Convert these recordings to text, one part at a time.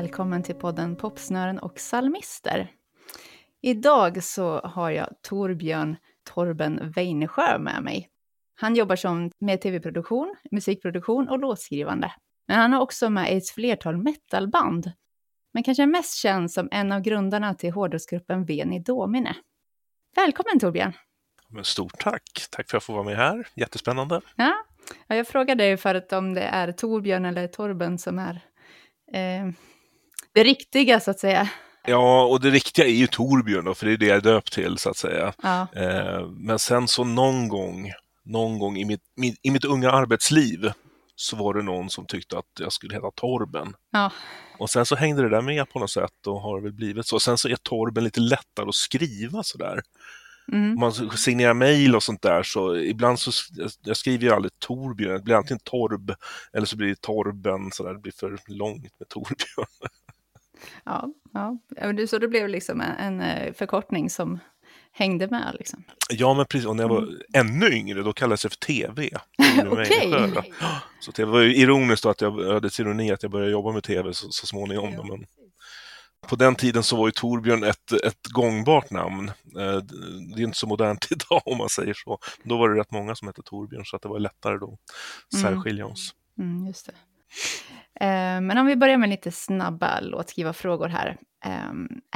välkommen till podden Popsnören och psalmister. Idag så har jag Torbjörn Torben Weinesjö med mig. Han jobbar som med tv-produktion, musikproduktion och låtskrivande. Men han har också med ett flertal metalband. Men kanske mest känd som en av grundarna till hårdrocksgruppen Veni Domine. Välkommen Torbjörn! Men stort tack! Tack för att jag får vara med här. Jättespännande. Ja, ja jag frågade dig förut om det är Torbjörn eller Torben som är eh, det riktiga så att säga. Ja, och det riktiga är ju Torbjörn då, för det är det jag är döpt till så att säga. Ja. Eh, men sen så någon gång, någon gång i mitt, min, i mitt unga arbetsliv så var det någon som tyckte att jag skulle heta Torben. Ja. Och sen så hängde det där med på något sätt och har väl blivit så. Sen så är Torben lite lättare att skriva sådär. Mm. Om man signerar mejl och sånt där så ibland så, jag skriver ju aldrig Torbjörn, det blir antingen Torb eller så blir det Torben, så där, det blir för långt med Torbjörn. Ja, ja. Ja, så det blev liksom en, en eh, förkortning som hängde med liksom. Ja, men precis. Och när jag var ännu yngre, då kallades jag för TV. Okej. Så det var ju ironiskt att jag ödets ironi att jag började jobba med TV så, så småningom. då, Men på den tiden så var ju Torbjörn ett, ett gångbart namn. Eh, Det är inte så modernt idag om man säger så. Då var det rätt många som hette Torbjörn så att det var lättare då att Mm. särskilja oss. Mm, just det. Eh, men om vi börjar med lite snabba låtskrivarfrågor här. Eh,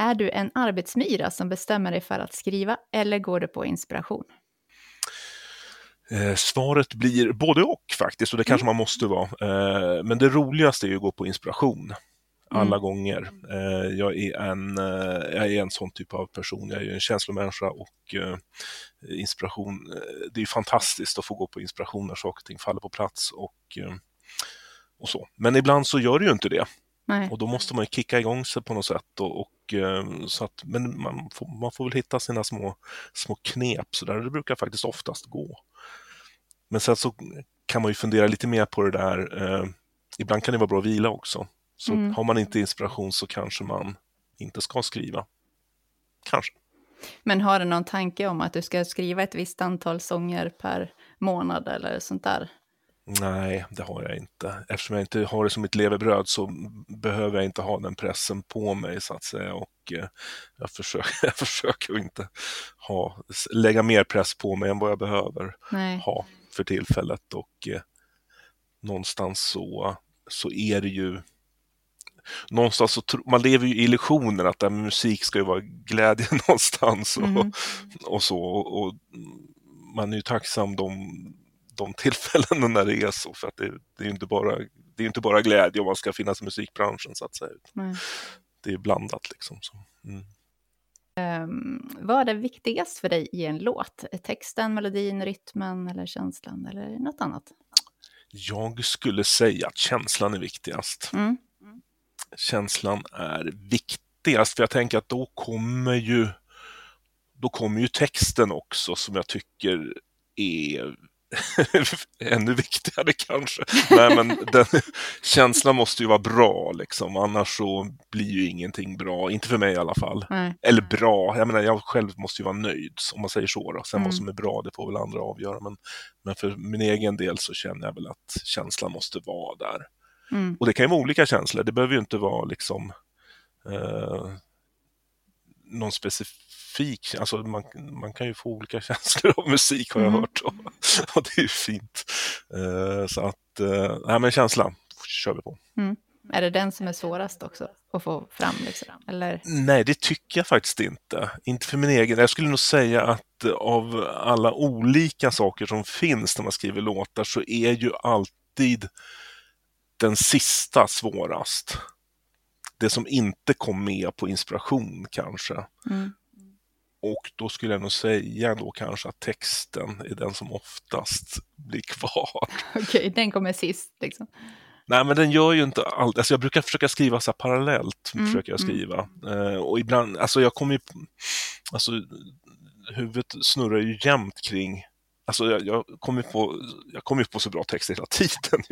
är du en arbetsmyra som bestämmer dig för att skriva eller går du på inspiration? Eh, svaret blir både och faktiskt, och det kanske man måste vara. Eh, men det roligaste är ju att gå på inspiration. Alla Mm. gånger. Jag, är en, jag är en sån typ av person. Jag är ju en känslomänniska och inspiration, det är fantastiskt att få gå på inspiration när saker och ting faller på plats och, och så. Men ibland så gör det ju inte det. Nej. Och då måste man ju kicka igång sig på något sätt. Och, och, eh, så att, men man får, man får väl hitta sina små, små knep, så där det brukar faktiskt oftast gå. Men sen så kan man ju fundera lite mer på det där. Eh, ibland kan det vara bra att vila också. Så Mm. har man inte inspiration så kanske man inte ska skriva. Kanske. Men har du någon tanke om att du ska skriva ett visst antal sånger per månad eller sånt där? Nej, det har jag inte. Eftersom jag inte har det som mitt levebröd så behöver jag inte ha den pressen på mig så att säga. Och eh, jag, försöker, jag försöker inte ha, lägga mer press på mig än vad jag behöver Nej. ha för tillfället. Och eh, någonstans så, så är det ju Någonstans så man lever ju i illusionen att här med musik ska ju vara glädje någonstans och, Mhm. och så. Och, och man är ju tacksam de, de tillfällena när det är så, för att det, det är ju inte bara, det är inte bara glädje om man ska finnas i musikbranschen så att säga. Nej. Det är blandat liksom. Så. Mm. Ehm, vad är det viktigast för dig i en låt? Texten, melodin, rytmen eller känslan eller något annat? Jag skulle säga att känslan är viktigast. Mm. Känslan är viktigast, för jag tänker att då kommer ju då kommer ju texten också som jag tycker är ännu viktigare kanske. Nej, men den, känslan måste ju vara bra liksom, annars så blir ju ingenting bra, inte för mig i alla fall. Nej. Eller bra, jag menar jag själv måste ju vara nöjd om man säger så. Då. Sen Mm. vad som är bra, det får väl andra avgöra. Men, men för min egen del så känner jag väl att känslan måste vara där. Mm. Och det kan ju vara olika känslor, det behöver ju inte vara liksom eh, någon specifik, alltså man, man kan ju få olika känslor av musik har jag Mm. hört och, och det är ju fint. Eh, så att, eh, nej men känsla kör vi på. Är det den som är svårast också att få fram? Liksom? Eller? Nej, det tycker jag faktiskt inte. Inte för min egen. Jag skulle nog säga att av alla olika saker som finns när man skriver låtar så är ju alltid den sista svårast. Det som inte kom med på inspiration kanske. Mm. Och då skulle jag nog säga då kanske att texten är den som oftast blir kvar. Okej, den kommer sist liksom. Nej, men den gör ju inte allt. Alltså jag brukar försöka skriva så parallellt. Mm, Försöker jag mm. skriva. Eh, och ibland, alltså jag kommer ju... Alltså, huvudet snurrar ju jämt kring... Alltså jag, jag kommer på, jag kommer på så bra texter hela tiden.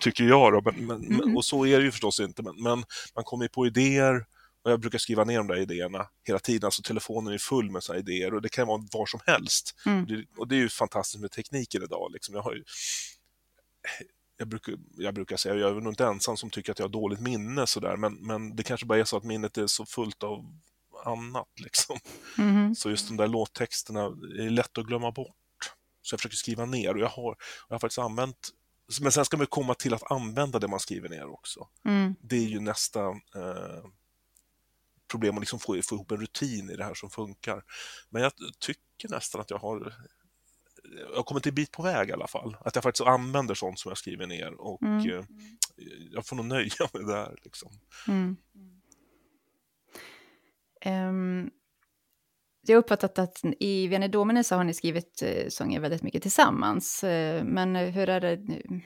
tycker jag då. Men, men, Mhm. Och så är det ju förstås inte. Men, men man kommer ju på idéer och jag brukar skriva ner de där idéerna hela tiden. Alltså telefonen är full med sådana idéer och det kan vara var som helst. Mm. Det, och det är ju fantastiskt med tekniken idag. Liksom. Jag ju, jag brukar, jag brukar säga, jag är nog inte ensam som tycker att jag har dåligt minne sådär, men, men det kanske bara är så att minnet är så fullt av annat liksom. Mhm. Så just de där låttexterna är lätt att glömma bort. Så jag försöker skriva ner och jag har, jag har faktiskt använt men sen ska man komma till att använda det man skriver ner också. Mm. Det är ju nästa eh, problem att liksom få, få ihop en rutin i det här som funkar. Men jag tycker nästan att jag har jag har kommit en bit på väg i alla fall. Att jag faktiskt använder sånt som jag skriver ner och Mm. eh, jag får nog nöja mig där. Liksom. Mm. Ehm, jag har uppfattat att i Vene Domine så har ni skrivit eh, sånger väldigt mycket tillsammans. Eh, men hur är det nu?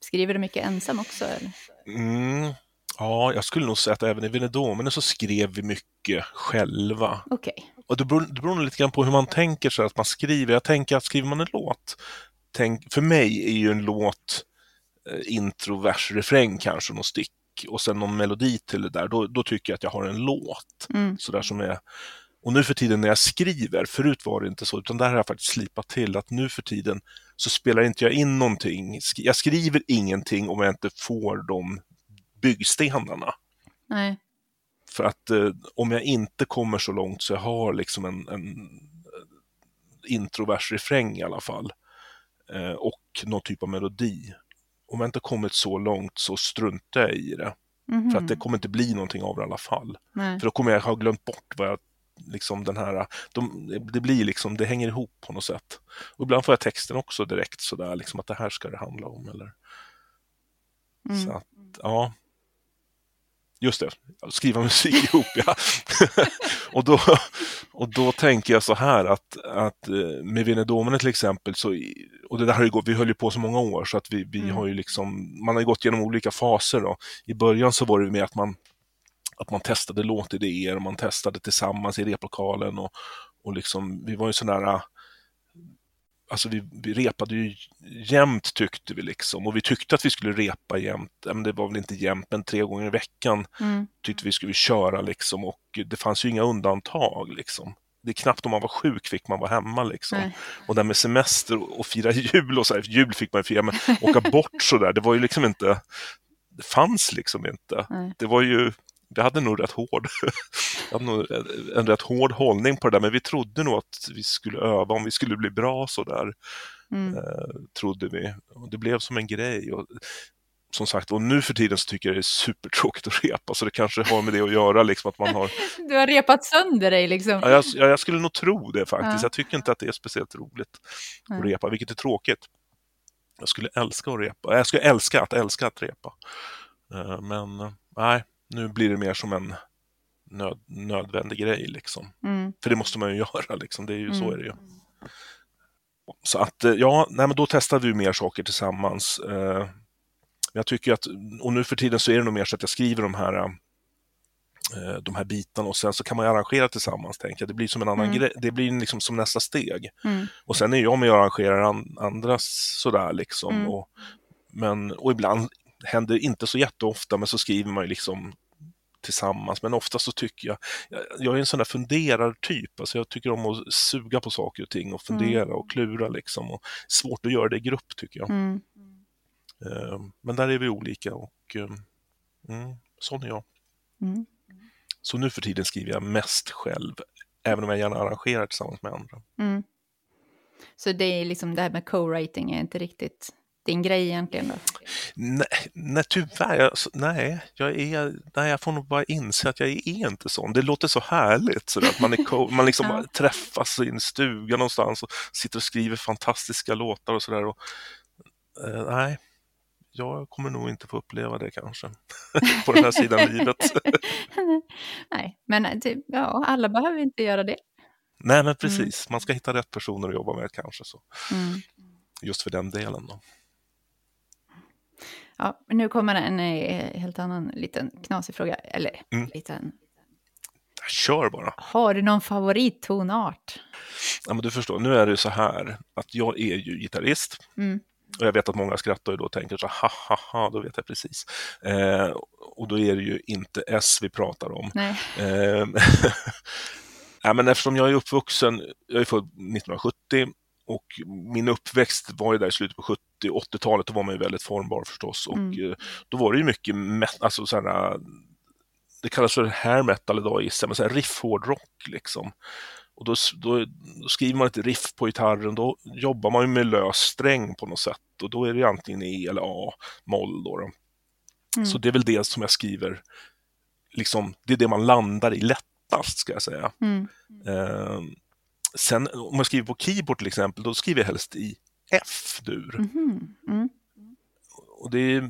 Skriver du mycket ensam också? Mm. Ja, jag skulle nog säga att även i Venedomene så skrev vi mycket själva. Okej. Och det beror, det beror nog lite grann på hur man tänker sig att man skriver. Jag tänker att skriver man en låt, tänk, för mig är ju en låt eh, intro, vers, refräng kanske, någon stick och sen någon melodi till det där, då, då tycker jag att jag har en låt. Mm. Sådär som är... Och nu för tiden när jag skriver, förut var det inte så, utan där har jag faktiskt slipat till att nu för tiden så spelar inte jag in någonting. Jag skriver ingenting om jag inte får de byggstenarna. Nej. För att eh, om jag inte kommer så långt så jag har liksom en, en introvers refräng i alla fall. Eh, och någon typ av melodi. Om jag inte kommit så långt så struntar jag i det. Mhm. För att det kommer inte bli någonting av det i alla fall. Nej. För då kommer jag ha glömt bort vad jag liksom den här, de, det blir liksom, det hänger ihop på något sätt. Och ibland får jag texten också direkt sådär, liksom att det här ska det handla om. Eller, Mm. så att, ja. Just det, skriva musik ihop ja. och, då, och då tänker jag så här att, att eh, med Venedomene till exempel, så, och det där har ju gått, vi höll ju på så många år så att vi, vi Mm. har ju liksom, man har ju gått igenom olika faser då. I början så var det mer att man, att man testade låtidéer och man testade tillsammans i replokalen och, och liksom, vi var ju sådana Alltså vi, vi repade ju jämt tyckte vi liksom och vi tyckte att vi skulle repa jämt. Men det var väl inte jämt men tre gånger i veckan Mm. tyckte vi skulle köra liksom och det fanns ju inga undantag liksom. Det är knappt om man var sjuk fick man vara hemma liksom. Nej. Och det här med semester och, och fira jul och så här, jul fick man ju fira men åka bort så där, det var ju liksom inte, det fanns liksom inte. Nej. Det var ju, vi hade nog rätt hård, hade nog en, en rätt hård hållning på det där men vi trodde nog att vi skulle öva om vi skulle bli bra så där Mm. trodde vi. Och det blev som en grej. Och, som sagt, och nu för tiden så tycker jag det är supertråkigt att repa, så det kanske har med det att göra, liksom att man har... Du har repat sönder dig liksom. Ja, jag, ja, jag skulle nog tro det faktiskt. Ja. Jag tycker inte att det är speciellt roligt att Nej. repa, vilket är tråkigt. Jag skulle älska att repa. Jag skulle älska att älska att repa. Eh, Men eh, nej, nu blir det mer som en nöd, nödvändig grej liksom. Mm. För det måste man ju göra liksom, det är ju så Mm. är det ju. Så att eh, ja, nej, men då testade vi mer saker tillsammans. Eh, Jag tycker att, och nu för tiden så är det nog mer så att jag skriver de här eh, de här bitarna och sen så kan man ju arrangera tillsammans, tänker jag. Det blir som en annan Mm. grej, det blir liksom som nästa steg. Mm. Och sen är jag med och arrangerar an, andras sådär liksom. Mm. Och, men, och ibland händer det inte så jätteofta, men så skriver man ju liksom tillsammans. Men ofta så tycker jag, jag, är en sån där funderartyp, alltså jag tycker om att suga på saker och ting och fundera och klura liksom. Och svårt att göra det i grupp tycker jag. Mm. Eh, Men där är vi olika och eh, mm, sån är jag. Mm. Så nu för tiden skriver jag mest själv, även om jag gärna arrangerar tillsammans med andra. Mm. Så det är liksom det här med co-writing är inte riktigt din grej egentligen då? Nej, nej tyvärr. Jag, så- nej, jag är, nej, jag får nog bara inse att jag är inte sån. Det låter så härligt sådär, att man, är man liksom Ja. träffas i en stuga någonstans och sitter och skriver fantastiska låtar och sådär. och, Eh, nej, jag kommer nog inte få uppleva det kanske på den här sidan livet. Nej, men typ, ja, alla behöver inte göra det. Nej, men precis. Man ska hitta rätt personer att jobba med kanske. Så. Mm. Just för den delen. Då. Ja, nu kommer en eh, helt annan liten knasig fråga. Eller Mm. liten. Kör bara. Har du någon favorittonart? Ja, men du förstår, nu är det så här att jag är ju gitarrist. Mm. Och jag vet att många skrattar och då tänker så ha ha ha, då vet jag precis. Eh, och då är det ju inte S vi pratar om. Nej. Eh, ja, men eftersom jag är uppvuxen, jag är född 1970 och min uppväxt var ju där i slutet på 70 80-talet, då var man ju väldigt formbar förstås. Och Mm. eh, då var det ju mycket, alltså sådana, det kallas för hair metal idag gissar jag, men så här riff-hårdrock liksom. Och då, då, då skriver man ett riff på gitarren, då jobbar man ju med lös sträng på något sätt och då är det antingen E eller A, moll då. då. Mm. Så det är väl det som jag skriver, liksom, det är det man landar i lättast ska jag säga. Mm. Eh, sen om man skriver på keyboard till exempel, då skriver jag helst i F-dur. Mhm. Mm. Och det,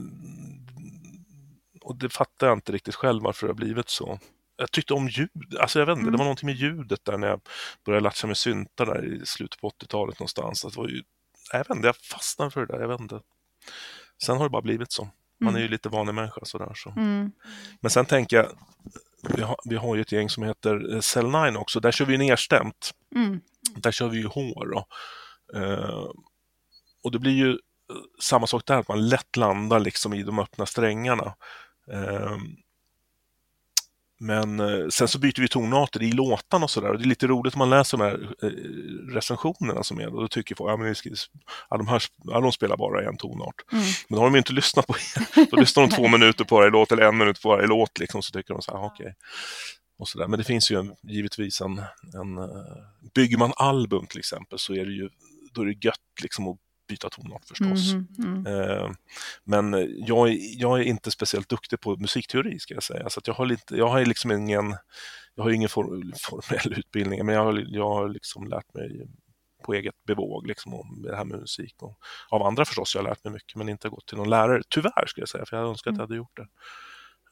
och det fattar jag inte riktigt själv varför det har blivit så. Jag tyckte om ljud, alltså jag vet inte, Mm. det var någonting med ljudet där när jag började latcha med syntar där i slutet på 80-talet någonstans. Att det var ju, jag vet inte, jag fastnade för det där, jag vet inte. Sen har det bara blivit så. Man är ju lite vanlig människa sådär. Så. Mm. Men sen tänker jag, vi har, vi har ju ett gäng som heter eh, Cell 9 också, där kör vi nedstämt. Mm. Där kör vi ju hår. Då. Eh, och det blir ju eh, samma sak där, att man lätt landar liksom i de öppna strängarna. Eh, men eh, sen så byter vi tonarter i låtarna och sådär. Och det är lite roligt om man läser de här eh, recensionerna som är. Och då tycker folk, ja, men vi ska, ja, de, här, ja, de spelar bara en tonart. Mm. Men då har de ju inte lyssnat på Då lyssnar de två minuter på varje låt eller en minut på varje låt liksom, så tycker de så här, "Ah, okej. Och så där. Men det finns ju en, givetvis en, en... eh, Bygger man album till exempel så är det ju då är det gött liksom att byta tonart förstås. Mhm. Mm. Eh, Men jag, är- jag är inte speciellt duktig på musikteori ska jag säga. Så jag har lite, jag har liksom ingen, jag har ingen for, formell utbildning, men jag har, jag har liksom lärt mig på eget bevåg liksom om det här med musik. Och av andra förstås, jag har lärt mig mycket, men inte gått till någon lärare. Tyvärr ska jag säga, för jag hade önskat att jag hade gjort det.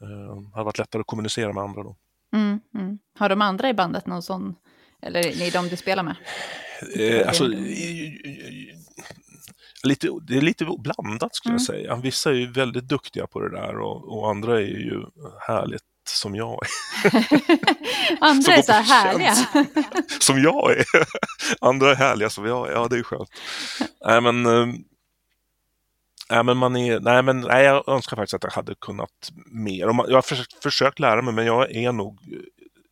Eh, Det hade varit lättare att kommunicera med andra då. Mm. Mm. Har de andra i bandet någon sån, eller är de du spelar med? Eh, alltså, lite, det är lite blandat skulle Mm. jag säga. Vissa är ju väldigt duktiga på det där och, och andra är ju härligt som jag är. andra Som är så härliga. som jag är. Andra är härliga som jag är. Ja, det är skönt. Nej, men, eh, nej, men man är, nej, men nej, jag önskar faktiskt att jag hade kunnat mer. Jag har försökt, försökt lära mig, men jag är nog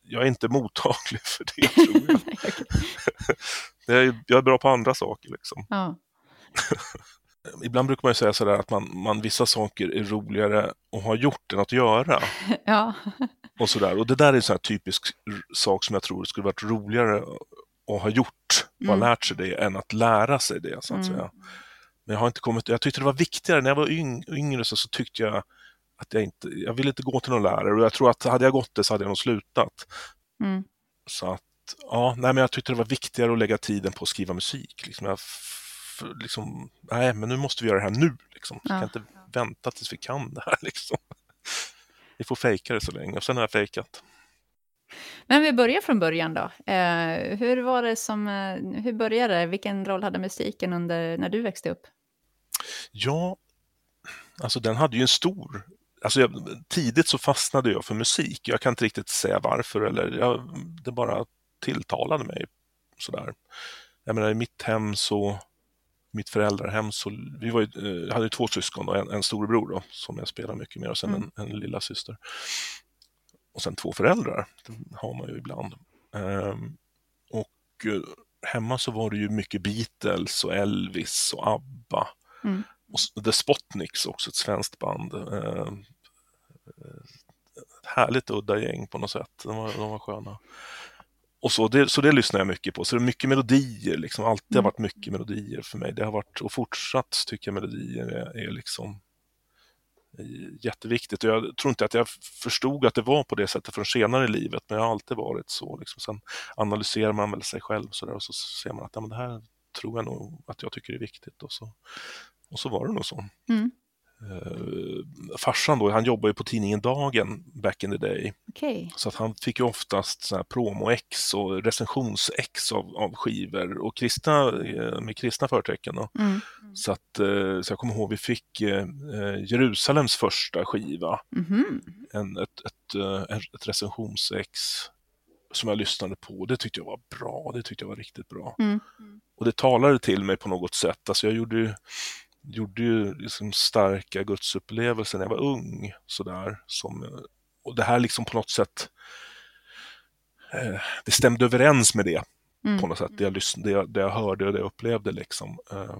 jag är inte mottaglig för det, tror jag. jag, är, jag är bra på andra saker. Liksom. ja. Ibland brukar man ju säga sådär att man, man, vissa saker är roligare att ha gjort än att göra. ja. Och, sådär. och det där är en sån här typisk sak som jag tror skulle varit roligare att ha gjort och ha Mm. lärt sig det än att lära sig det. Så att Mm. säga. Men jag har inte kommit, jag tyckte det var viktigare, när jag var yng, yngre så, så tyckte jag att jag inte, jag ville inte gå till någon lärare och jag tror att hade jag gått det så hade jag nog slutat. Mm. Så att, ja, nej men jag tyckte det var viktigare att lägga tiden på att skriva musik. Liksom jag, liksom, nej men nu måste vi göra det här nu. Liksom. Vi Ja. kan inte vänta tills vi kan det här. Liksom. Vi får fejka det så länge och sen har jag fejkat. Men vi börjar från början då. Eh, hur var det som, eh, hur började det? Vilken roll hade musiken under, när du växte upp? Ja, alltså den hade ju en stor... Alltså jag, tidigt så fastnade jag för musik. Jag kan inte riktigt säga varför, eller jag, det bara tilltalade mig sådär. Jag menar, i mitt hem så, mitt föräldrahem så, vi var ju, eh, hade ju två syskon och en, en storebror då, som jag spelar mycket med och sen Mm. en, en lilla syster. Och sen två föräldrar, det har man ju ibland. Ehm, och eh, hemma så var det ju mycket Beatles och Elvis och ABBA. Mm. Och The Spotniks, också ett svenskt band. Eh, ett härligt udda gäng på något sätt. De var, de var sköna. Och så, det, så det lyssnar jag mycket på. Så det är mycket melodier, liksom. alltid har Mm. varit mycket melodier för mig. Det har varit, och fortsatt tycker jag melodier är, är liksom är jätteviktigt. Och jag tror inte att jag förstod att det var på det sättet från senare i livet, men jag har alltid varit så. Liksom. Sen analyserar man väl sig själv så där, och så ser man att ja, men det här tror jag nog att jag tycker är viktigt. Och så, och så var det nog så. Mm. Uh, farsan då, han jobbade ju på tidningen Dagen back in the day. Okej. Så att han fick ju oftast så här promo-ex och recensions-ex av, av skivor och kristna, eh, med kristna förtecken. Mm. Så, att, eh, så jag kommer ihåg vi fick eh, eh, Jerusalems första skiva, Mhm. en, ett, ett, eh, ett recensions-ex som jag lyssnade på. Det tyckte jag var bra, det tyckte jag var riktigt bra. Mm. Och det talade till mig på något sätt. Alltså jag gjorde ju, gjorde ju liksom starka gudsupplevelser när jag var ung. Sådär, som, och det här liksom på något sätt, eh, det stämde överens med det. mm. på något sätt. Det jag, lyssnade, det, jag, det jag hörde och det jag upplevde liksom. Eh,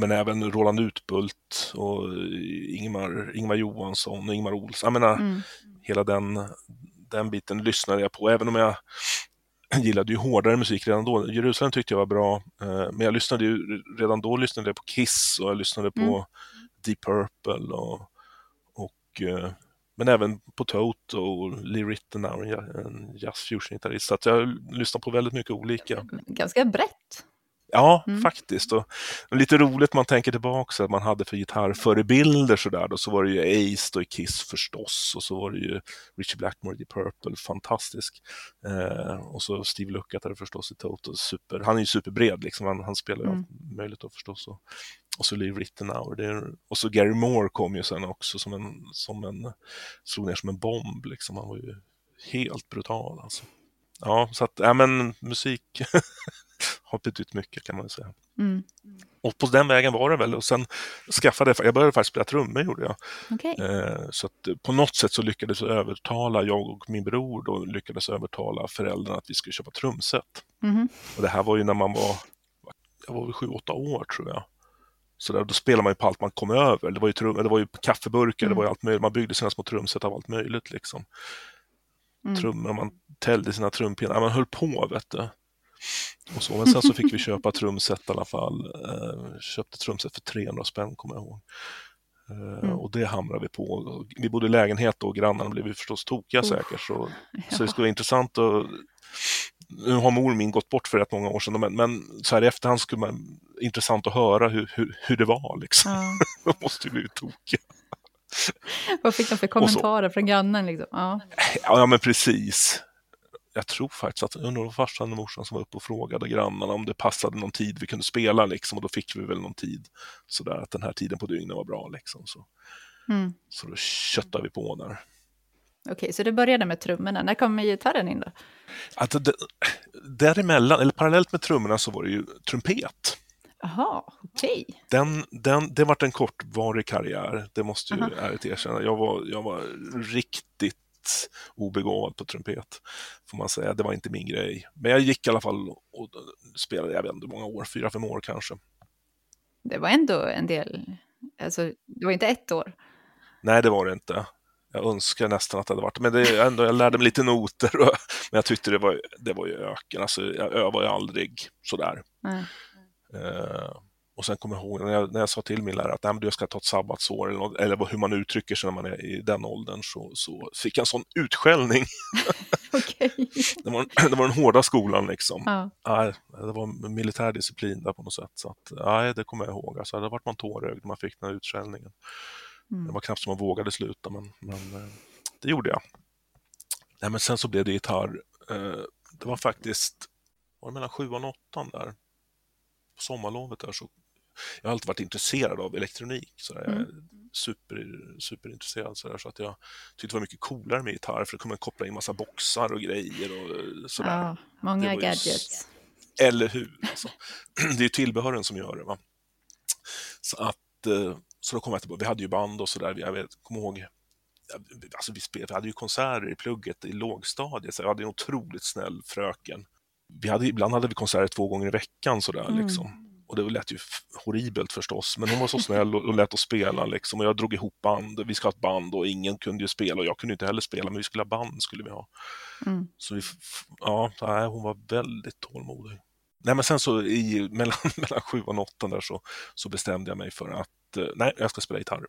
men även Roland Utbult och Ingmar, Ingmar Johansson och Ingmar Olsson. Jag menar, mm. hela den, den biten lyssnade jag på, även om jag gillade ju hårdare musik redan då. Jerusalem tyckte jag var bra, eh, men jag lyssnade ju, redan då lyssnade jag på Kiss och jag lyssnade på mm. Deep Purple och, och eh, men även på Toto och Lee Rittenauer, en jazz fusion-gitarrist. Så jag lyssnar på väldigt mycket olika. Ganska brett. Ja, mm. faktiskt. Och lite roligt man tänker tillbaka att man hade för gitarrförebilder sådär då, så var det ju Ace då i Kiss förstås och så var det ju Richie Blackmore i Purple, fantastisk. Eh, och så Steve Lukather förstås i Toto, super, han är ju superbred liksom, han, han spelar ju mm. allt möjligt då förstås. Och, och så Lee Rittenauer. Det och så Gary Moore kom ju sen också som en, som en, slog ner som en bomb liksom, han var ju helt brutal alltså. Ja, så att, ja men musik har betytt mycket kan man säga. Mm. Och på den vägen var det väl och sen skaffade jag, jag började faktiskt spela trummor gjorde jag. Okay. Eh, så på något sätt så lyckades jag övertala, jag och min bror då lyckades övertala föräldrarna att vi skulle köpa trumset. Mm. Och det här var ju när man var, jag var väl sju, åtta år tror jag. Så där, då spelade man ju på allt man kom över. Det var ju, trum, det var ju kaffeburkar, mm. det var ju allt möjligt. Man byggde sina små trumset av allt möjligt liksom. Mm. Trummor, man täljde sina trumpinnar, man höll på vet du. Och så. Men sen så fick vi köpa trumset i alla fall. Eh, köpte trumset för 300 spänn kommer jag ihåg. Eh, mm. Och det hamrade vi på. Vi bodde i lägenhet då och grannarna blev förstås tokiga oh. säkert. Så, ja. så det skulle vara intressant att nu har mor min gått bort för rätt många år sedan, men, men så här i efterhand skulle man intressant att höra hur, hur, hur det var. Liksom. Ja. De måste ju blivit tokiga. Vad fick de för kommentarer från grannen? Liksom? Ja. ja, men precis jag tror faktiskt att det var farsan och morsan som var uppe och frågade grannarna om det passade någon tid vi kunde spela liksom och då fick vi väl någon tid sådär att den här tiden på dygnet var bra liksom. Så, mm. så då köttade vi på där. Okej, så det började med trummorna. När kom gitarren in då? Alltså, det, däremellan, eller parallellt med trummorna så var det ju trumpet. Jaha, okej. Okay. Den, den, det var en kortvarig karriär, det måste jag ärligt erkänna. Jag var, jag var riktigt obegåvad på trumpet, får man säga. Det var inte min grej. Men jag gick i alla fall och spelade, jag vet inte många år, fyra, fem år kanske. Det var ändå en del, alltså det var inte ett år? Nej, det var det inte. Jag önskar nästan att det hade varit men det ändå, jag lärde mig lite noter, och, men jag tyckte det var, det var ju öken. Alltså, jag övade ju aldrig sådär. Mm. Uh, och sen kommer jag ihåg när jag, när jag sa till min lärare att Nej, men jag ska ta ett sabbatsår eller, något, eller hur man uttrycker sig när man är i den åldern så, så fick jag en sån utskällning. okay. det, var, det var den hårda skolan liksom. Ja. Nej, det var militär disciplin där på något sätt. Så att, nej, det kommer jag ihåg. Alltså, det vart man tårögd när man fick den här utskällningen. Mm. Det var knappt som man vågade sluta men, men eh, det gjorde jag. Nej, men sen så blev det gitarr. Eh, det var faktiskt var det mellan sjuan och åttan där. På sommarlovet där så jag har alltid varit intresserad av elektronik. Så Jag är mm. super, superintresserad så, där, så att jag tyckte det var mycket coolare med gitarr för då kunde man koppla in massa boxar och grejer och sådär. Ja, många gadgets. Ju, eller hur? Alltså. Det är tillbehören som gör det. Va? Så att eh, så då kom jag tillbaka. Vi hade ju band och sådär. Jag kommer ihåg Alltså vi, spelade, vi hade ju konserter i plugget i lågstadiet, så jag hade en otroligt snäll fröken. Vi hade, ibland hade vi konserter två gånger i veckan sådär mm. liksom. Och det lät ju horribelt förstås, men hon var så snäll och, och lät oss spela liksom. Och jag drog ihop band, vi ska ha ett band och ingen kunde ju spela och jag kunde inte heller spela, men vi skulle ha band skulle vi ha. Mm. Så vi, ja, nej, hon var väldigt tålmodig. Nej, men sen så i, mellan, mellan sju och åtta där så, så bestämde jag mig för att eh, nej, jag ska spela gitarr.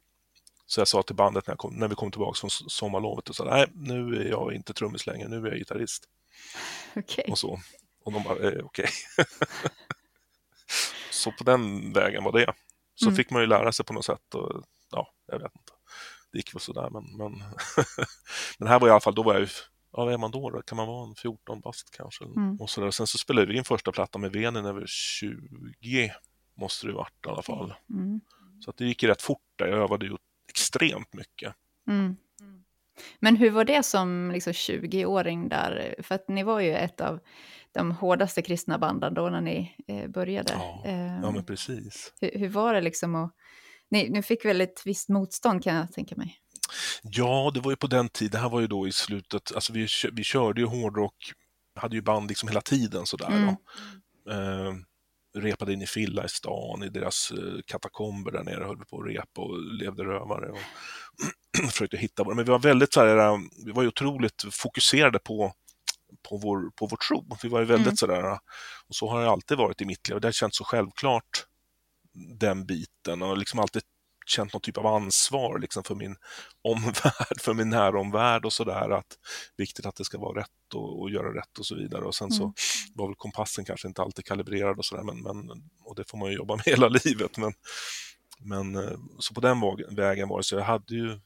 Så jag sa till bandet när, kom, när vi kom tillbaka från sommarlovet och sa nej, nu är jag inte trummis längre, nu är jag gitarrist. Okay. Och så. Och de bara, eh, okej. Okay. Så på den vägen var det. Så mm. fick man ju lära sig på något sätt. Och, ja, jag vet inte. Det gick väl sådär, men, men, men här var i alla fall, då var jag ju, ja vad är man då? då? Kan man vara en 14 bast kanske? Mm. Och så där. Sen så spelade vi in första plattan med Venen över 20, måste det varit i alla fall. Mm. Så att det gick rätt fort där, jag övade ju extremt mycket. Mm. Men hur var det som liksom 20-åring där? För att ni var ju ett av de hårdaste kristna banden då när ni eh, började. Ja, eh, ja, men ehm, precis. Hur, hur var det liksom att... Ni, ni fick väl ett visst motstånd kan jag tänka mig? Ja, det var ju på den tiden, det här var ju då i slutet, alltså vi, vi körde ju hårdrock hade ju band liksom hela tiden sådär. Mm. Eh, repade in i Filla i stan, i deras eh, katakomber där nere, höll vi på att repa och levde rövare. Och försökte hitta vår... Men vi var väldigt så här, eh, vi var ju otroligt fokuserade på på vår, på vår tro. Vi var ju väldigt Mm. sådär, och så har det alltid varit i mitt liv. och Det har känts så självklart, den biten. Och liksom alltid känt någon typ av ansvar liksom, för min omvärld, för min näromvärld och sådär. Att viktigt att det ska vara rätt och, och göra rätt och så vidare. Och sen så Mm. var väl kompassen kanske inte alltid kalibrerad och sådär, men, men, och det får man ju jobba med hela livet. Men, men eh, så på den vägen var det så. Jag hade ju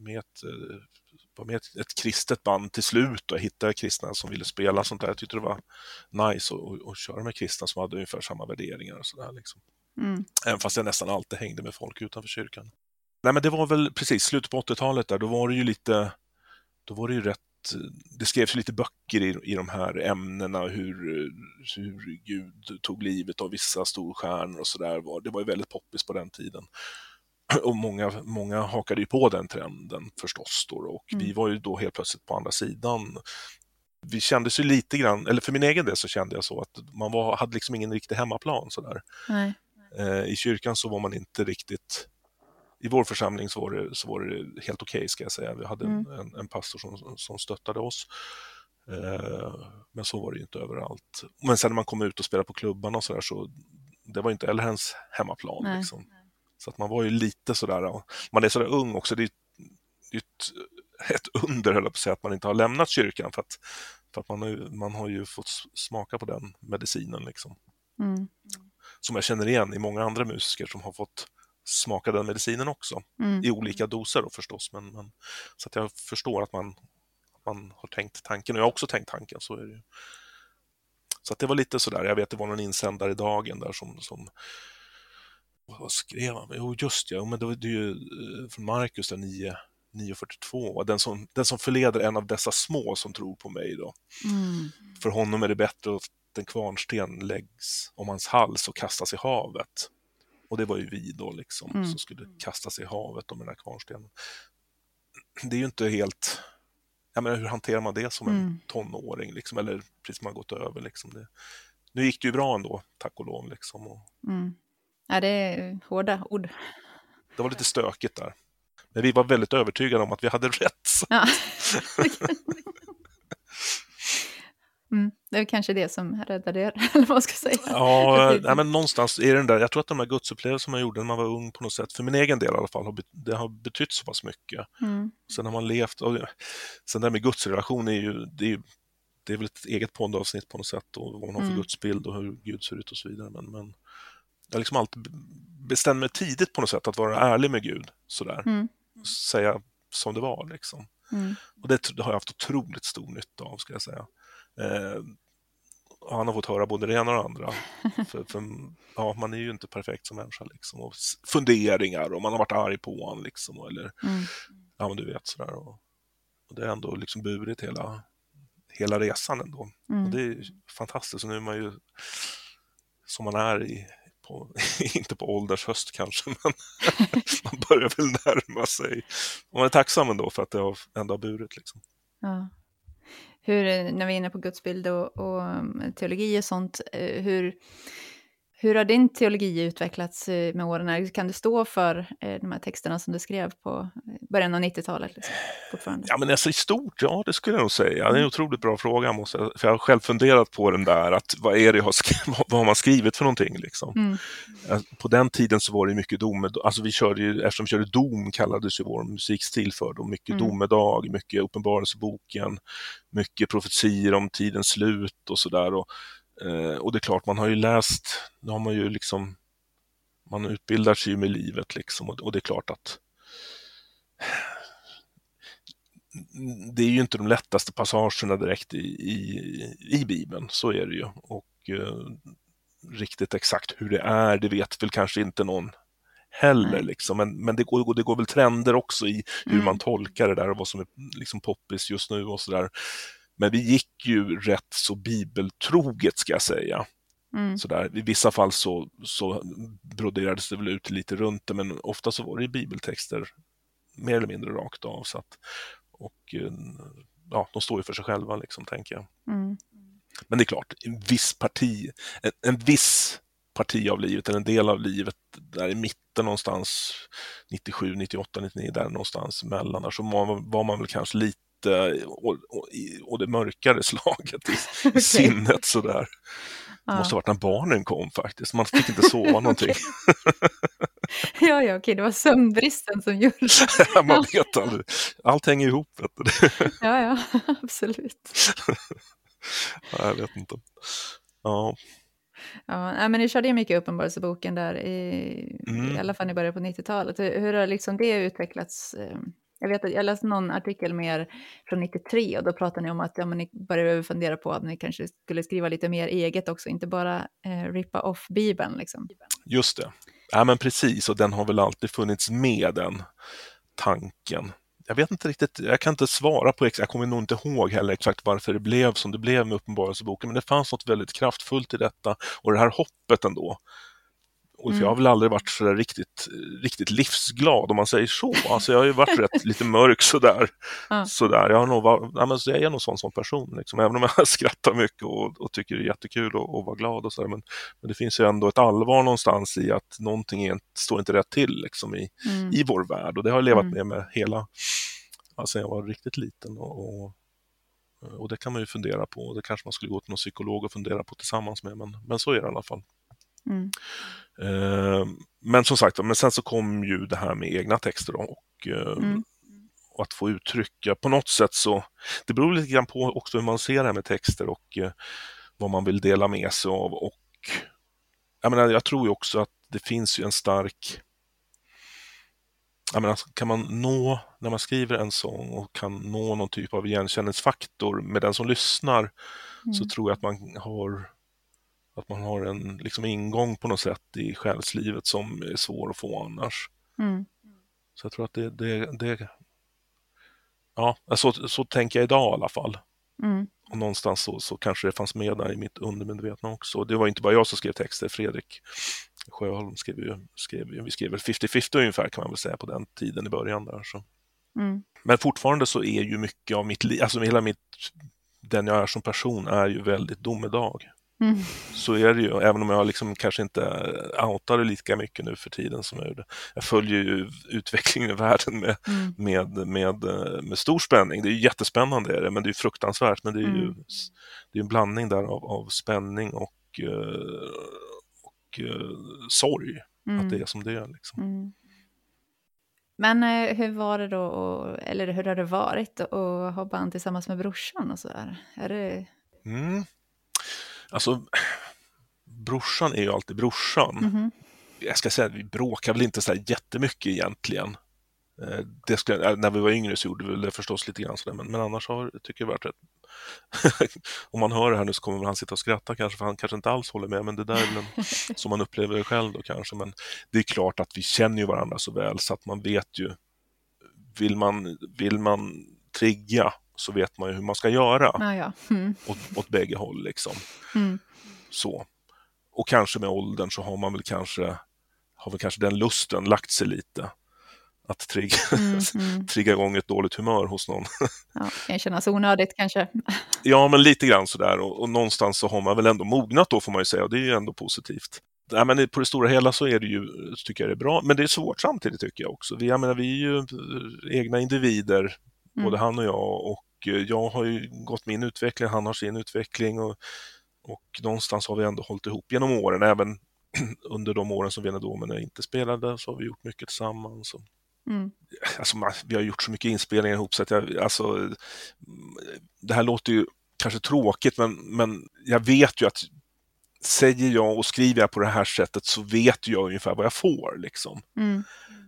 med ett, eh, var med ett, ett kristet band till slut och hittade kristna som ville spela sånt där. Jag tyckte det var nice att, köra med kristna som hade ungefär samma värderingar och sådär. Liksom. Mm. Även fast jag nästan alltid hängde med folk utanför kyrkan. Nej men det var väl precis slutet på 80-talet där, då var det ju lite, då var det ju rätt, det skrevs lite böcker i, i de här ämnena, hur, hur Gud tog livet av vissa storstjärnor och sådär. Det var ju väldigt poppis på den tiden. Och många, många hakade ju på den trenden förstås då och vi Mm. var ju då helt plötsligt på andra sidan. Vi kändes ju lite grann, eller för min egen del så kände jag så att man var, hade liksom ingen riktig hemmaplan sådär. Nej. Eh, I kyrkan så var man inte riktigt... I vår församling så var det, så var det helt okej, ska jag säga. Vi hade en, en, en pastor som, som stöttade oss. Eh, men så var det ju inte överallt. Men sen när man kom ut och spelade på klubbarna och sådär så det var inte heller ens hemmaplan. Liksom. Så att man var ju lite sådär, man är sådär ung också, det är, det är ett, ett under höll jag på att säga, att man inte har lämnat kyrkan för att, för att man, har ju, man har ju fått smaka på den medicinen. Liksom Mm. som jag känner igen i många andra musiker som har fått smaka den medicinen också. Mm. I olika doser då förstås. Men, men, så att jag förstår att man, man har tänkt tanken och jag har också tänkt tanken. Så är det ju. Så att det var lite sådär, jag vet det var någon insändare i dagen där som, som vad skrev han? Jo just ja, men det var det är ju eh, från Markus där 9, 9.42. Den som, den som förleder en av dessa små som tror på mig då. Mm. För honom är det bättre att en kvarnsten läggs om hans hals och kastas i havet. Och det var ju vi då liksom, Mm. som skulle kastas i havet om den här kvarnstenen. Det är ju inte helt... Jag menar, hur hanterar man det som en Mm. tonåring? Liksom, eller precis man gått över. Liksom. Det, nu gick det ju bra ändå, tack och lov. Liksom, och Mm. Ja, det är hårda ord. det var lite stökigt där. Men vi var väldigt övertygade om att vi hade rätt. Ja. Mm. Det är kanske det som räddade er, eller vad man ska säga. Ja, nej, men någonstans är den där, jag tror att de här gudsupplevelserna man gjorde när man var ung på något sätt, för min egen del i alla fall, har det har betytt så pass mycket. Mm. Sen har man levt, och sen det här med gudsrelation är ju, det är ju det är väl ett eget poddavsnitt på något sätt och vad man har för Mm. gudsbild och hur Gud ser ut och så vidare. Men, men jag liksom alltid be- bestämt mig tidigt på något sätt att vara ärlig med Gud, sådär. Mm. Säga som det var liksom. Mm. Och det, det har jag haft otroligt stor nytta av, ska jag säga. Eh, han har fått höra både det ena och det andra. för, för, ja, man är ju inte perfekt som människa. Liksom. Och funderingar och man har varit arg på honom. Liksom, eller, Mm. ja, men du vet sådär. Och, och det har ändå liksom burit hela, hela resan ändå. Mm. Och det är fantastiskt. Och nu är man ju som man är i, på, inte på ålders höst kanske, men man börjar väl närma sig. Och man är tacksam ändå för att det har, ändå har burit. Liksom. Ja. Hur, när vi är inne på gudsbild och, och um, teologi och sånt, eh, hur, hur har din teologi utvecklats eh, med åren? Kan du stå för eh, de här texterna som du skrev på eh, början av 90-talet? Liksom, fortfarande? Ja, men alltså i stort, ja det skulle jag nog säga. Det är en Mm. otroligt bra fråga, måste jag, för jag har själv funderat på den där, att vad är det jag har skrivit, vad har man skrivit för någonting liksom? Mm. På den tiden så var det mycket dom, alltså vi körde ju, eftersom vi körde dom kallades ju vår musikstil för då, mycket Mm. domedag, mycket uppenbarelseboken, mycket profetier om tidens slut och sådär. Och, eh, och det är klart, man har ju läst, nu har man ju liksom, man utbildar sig ju med livet liksom och, och det är klart att det är ju inte de lättaste passagerna direkt i, i, i Bibeln, så är det ju. Och eh, riktigt exakt hur det är, det vet väl kanske inte någon heller. Liksom. Men, men det, går, det går väl trender också i hur Mm. man tolkar det där och vad som är liksom poppis just nu och sådär. Men vi gick ju rätt så bibeltroget ska jag säga. Mm. Sådär. I vissa fall så, så broderades det väl ut lite runt det, men ofta så var det ju bibeltexter mer eller mindre rakt av. Så att, och eh, ja, de står ju för sig själva, liksom, tänker jag. Mm. Men det är klart, en viss parti, en, en viss parti av livet, eller en del av livet, där i mitten någonstans, 97, 98, 99, där någonstans mellan, där så var, var man väl kanske lite och, och, och det mörkare slaget i, okay. sinnet sådär. Det ja. måste ha varit när barnen kom faktiskt, man fick inte sova någonting. ja, ja, okej, det var sömnbristen som gjorde det. man vet aldrig, allt hänger ihop. Vet du. ja, ja, absolut. jag vet inte. Ja. Ja, men ni körde ju mycket Uppenbarelseboken där, i, mm. i alla fall i början på 90-talet. Hur har liksom det utvecklats? Jag vet att jag läste någon artikel med er från 93 och då pratade ni om att ja, men ni började fundera på att ni kanske skulle skriva lite mer eget också, inte bara eh, rippa off Bibeln. Liksom. Just det. Ja, men precis, och den har väl alltid funnits med, den tanken. Jag vet inte riktigt, jag kan inte svara på exakt, jag kommer nog inte ihåg heller exakt varför det blev som det blev med Uppenbarelseboken, men det fanns något väldigt kraftfullt i detta och det här hoppet ändå och mm. jag har väl aldrig varit så riktigt, riktigt livsglad om man säger så. Alltså jag har ju varit rätt lite mörk sådär. Ja. sådär. Jag, har nog var, ja, men jag är nog sån som person, liksom. även om jag skrattar mycket och, och tycker det är jättekul att vara glad. Och så men, men, det finns ju ändå ett allvar någonstans i att någonting är, står inte rätt till liksom, i, mm. i vår värld. Och det har jag levat mm. med med hela, alltså jag var riktigt liten. och, och och det kan man ju fundera på. Det kanske man skulle gå till någon psykolog och fundera på tillsammans med, men, men så är det i alla fall. Mm. Eh, men som sagt, men sen så kom ju det här med egna texter då, och, eh, mm. och, att få uttrycka på något sätt så, det beror lite grann på också hur man ser det här med texter och eh, vad man vill dela med sig av och jag, menar, jag tror ju också att det finns ju en stark jag menar, kan man nå, när man skriver en sång och kan nå någon typ av igenkänningsfaktor med den som lyssnar, mm. så tror jag att man har att man har en liksom, ingång på något sätt i själslivet som är svår att få annars. Mm. Så jag tror att det, det, det ja, så, så tänker jag idag i alla fall. Mm. Och någonstans så, så kanske det fanns med där i mitt undermedvetna också. Det var inte bara jag som skrev texter, Fredrik Sjöholm skrev ju, skrev vi skrev väl 50-50 ungefär kan man väl säga på den tiden i början där. Så. Mm. Men fortfarande så är ju mycket av mitt liv, alltså hela mitt, den jag är som person är ju väldigt domedag. Mm. Så är det ju, även om jag liksom kanske inte outar det lika mycket nu för tiden som jag gjorde. Jag följer ju utvecklingen i världen med, mm. med, med, med stor spänning. Det är ju jättespännande, är det, men det är fruktansvärt. Men det är ju mm. det är en blandning där av, av spänning och, eh, och sorg, att det är som det är. Liksom. Mm. Men eh, hur var det då, och, eller hur har det varit att ha band tillsammans med brorsan och så där? Är det... Mm. Alltså, brorsan är ju alltid brorsan. Mm -hmm. Jag ska säga att vi bråkar väl inte så här jättemycket egentligen. Eh, det skulle, eh, när vi var yngre så gjorde vi det förstås lite grann sådär, men, men annars har, tycker jag varit rätt... Om man hör det här nu så kommer han sitta och skratta kanske, för han kanske inte alls håller med, men det där är väl som man upplever det själv då kanske. Men det är klart att vi känner ju varandra så väl så att man vet ju, vill man, vill man trigga så vet man ju hur man ska göra ah, ja. mm. åt, åt bägge håll. Liksom. Mm. Så. Och kanske med åldern så har man väl kanske, har väl kanske den lusten lagt sig lite. Att trigga, mm, mm. trigga igång ett dåligt humör hos någon. Ja, kan kännas onödigt kanske. Ja, men lite grann sådär och, och någonstans så har man väl ändå mognat då får man ju säga och det är ju ändå positivt. Ja, men på det stora hela så är det ju, tycker jag det är bra, men det är svårt samtidigt tycker jag också. Vi, jag menar, vi är ju egna individer mm. både han och jag. Och eh, jag har ju gått min utveckling, han har sin utveckling och, och någonstans har vi ändå hållit ihop genom åren. Även under de åren som Venedomen inte spelade så har vi gjort mycket tillsammans. Mm. Alltså, vi har gjort så mycket inspelningar ihop så att jag, alltså, det här låter ju kanske tråkigt men, men jag vet ju att säger jag och skriver jag på det här sättet så vet jag ungefär vad jag får. Liksom. Mm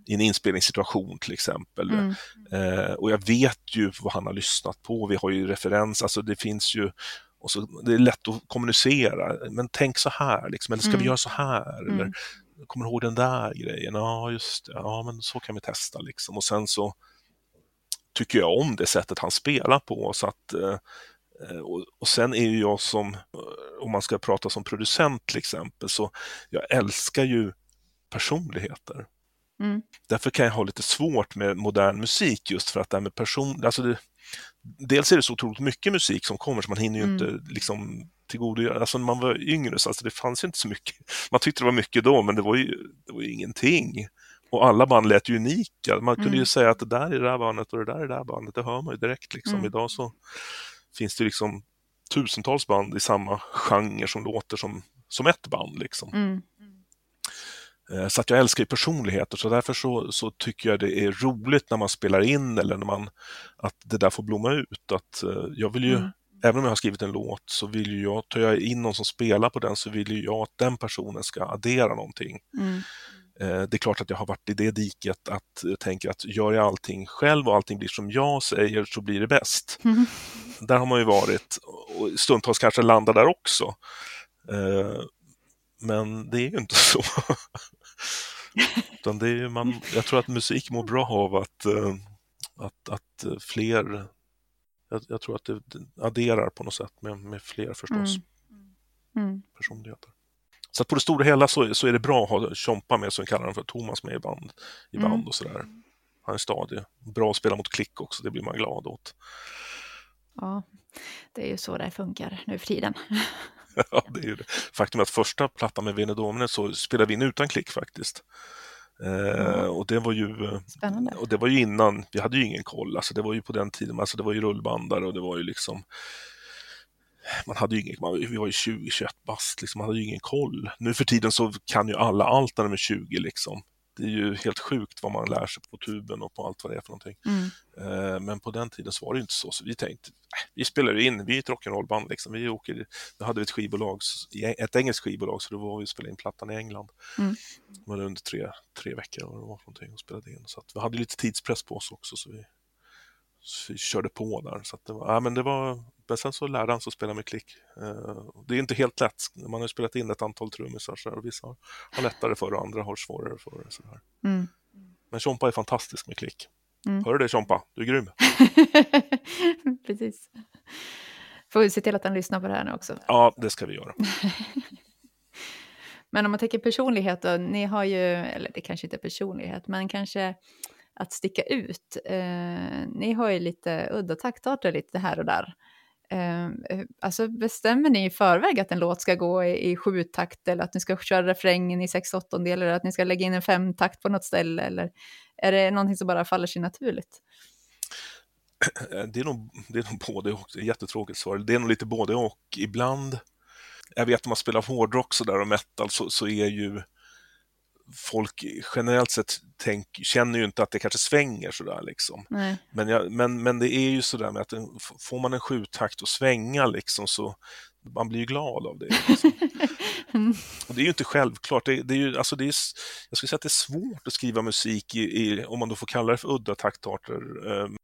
i en inspelningssituation till exempel. Mm. Eh, och jag vet ju vad han har lyssnat på, vi har ju referens, alltså det finns ju och så, det är lätt att kommunicera, men tänk så här, liksom, eller ska mm. vi göra så här? Eller, mm. kommer du ihåg den där grejen? Ja, just det, ja men så kan vi testa liksom. Och sen så tycker jag om det sättet han spelar på. Så att, eh, och, och, sen är ju jag som, om man ska prata som producent till exempel, så jag älskar ju personligheter. Mm. Därför kan jag ha lite svårt med modern musik just för att det här med person... Alltså det, dels är det så otroligt mycket musik som kommer så man hinner ju mm. inte liksom tillgodogöra. Alltså när man var yngre så alltså, det fanns ju inte så mycket. Man tyckte det var mycket då, men det var ju, det var ju ingenting. Och alla band lät ju unika. Man kunde mm. ju säga att det där är det där bandet och det där är det där bandet. Det hör man ju direkt liksom. Mm. Idag så finns det liksom tusentals band i samma genre som låter som, som ett band liksom. Mm. Eh, så att jag älskar ju personligheter, så därför så, så, tycker jag det är roligt när man spelar in eller när man, att det där får blomma ut. Att, uh, jag vill ju, mm. Även om jag har skrivit en låt så vill ju jag, tar jag in någon som spelar på den så vill ju jag att den personen ska addera någonting. Mm. Uh, det är klart att jag har varit i det diket att jag tänker att gör jag allting själv och allting blir som jag säger så blir det bäst. Mm. Där har man ju varit och stundtals kanske landar där också. Uh, men det är ju inte så. Utan det är man, jag tror att musik mår bra av att, eh, att, att eh, fler, jag, jag tror att det adderar på något sätt med, med fler förstås, mm. Mm. personligheter. Så att på det stora hela så, så är det bra att ha Tjompa med, som vi kallar honom för, Thomas med i band, i band mm. och sådär. Han är stadig. Bra att spela mot klick också, det blir man glad åt. Ja, det är ju så det funkar nu för tiden. ja, det är ju det. Faktum är att första plattan med Venedomene så spelade vi in utan klick faktiskt. Eh, och det var ju Spännande. Och det var ju innan, vi hade ju ingen koll, alltså det var ju på den tiden, alltså det var ju rullbandare och det var ju liksom man hade ju ingen, man, vi var ju 20-21 bast, liksom, man hade ju ingen koll. Nu för tiden så kan ju alla allt när de är 20 liksom det är ju helt sjukt vad man lär sig på tuben och på allt vad det är för någonting. Mm. Eh, men på den tiden så var det inte så, så vi tänkte, äh, vi spelar in, vi är ett rock'n'roll-band liksom. Vi åker, då hade vi ett skivbolag, ett engelskt skivbolag, så då var vi och spelade in plattan i England. Mm. Det var under tre, tre veckor eller vad det var för någonting och spelade in. Så vi hade lite tidspress på oss också, så vi, så vi körde på där. Så det var, ja, men det var men sen så lärde han sig att spela med klick. Eh, det är inte helt lätt. Man har spelat in ett antal trummisar så och vissa har lättare för det och andra har svårare för det. Så mm. Men Chompa är fantastisk med klick. Mm. Hör du det Chompa? Du är grym. Precis. Får vi se till att han lyssnar på det här nu också. Ja, det ska vi göra. men om man tänker personlighet då, ni har ju, eller det kanske inte är personlighet, men kanske att sticka ut. Eh, ni har ju lite udda taktarter lite här och där. Ehm, eh, alltså bestämmer ni i förväg att en låt ska gå i, i sju takt eller att ni ska köra refrängen i sex åttondelar eller att ni ska lägga in en femtakt på något ställe eller är det någonting som bara faller sig naturligt? Det är nog, det är nog både och, det är jättetråkigt svar. Det är nog lite både och. Ibland, jag vet om man spelar hårdrock sådär och metal så, så är ju folk generellt sett tänk, känner ju inte att det kanske svänger sådär liksom. Men, jag, men, men det är ju sådär med att får man en sjutakt att svänga liksom så man blir ju glad av det. Liksom. Och det är ju inte självklart. Det, det, är ju, alltså det är, jag skulle säga att det är svårt att skriva musik i, i om man då får kalla det för udda taktarter. Um,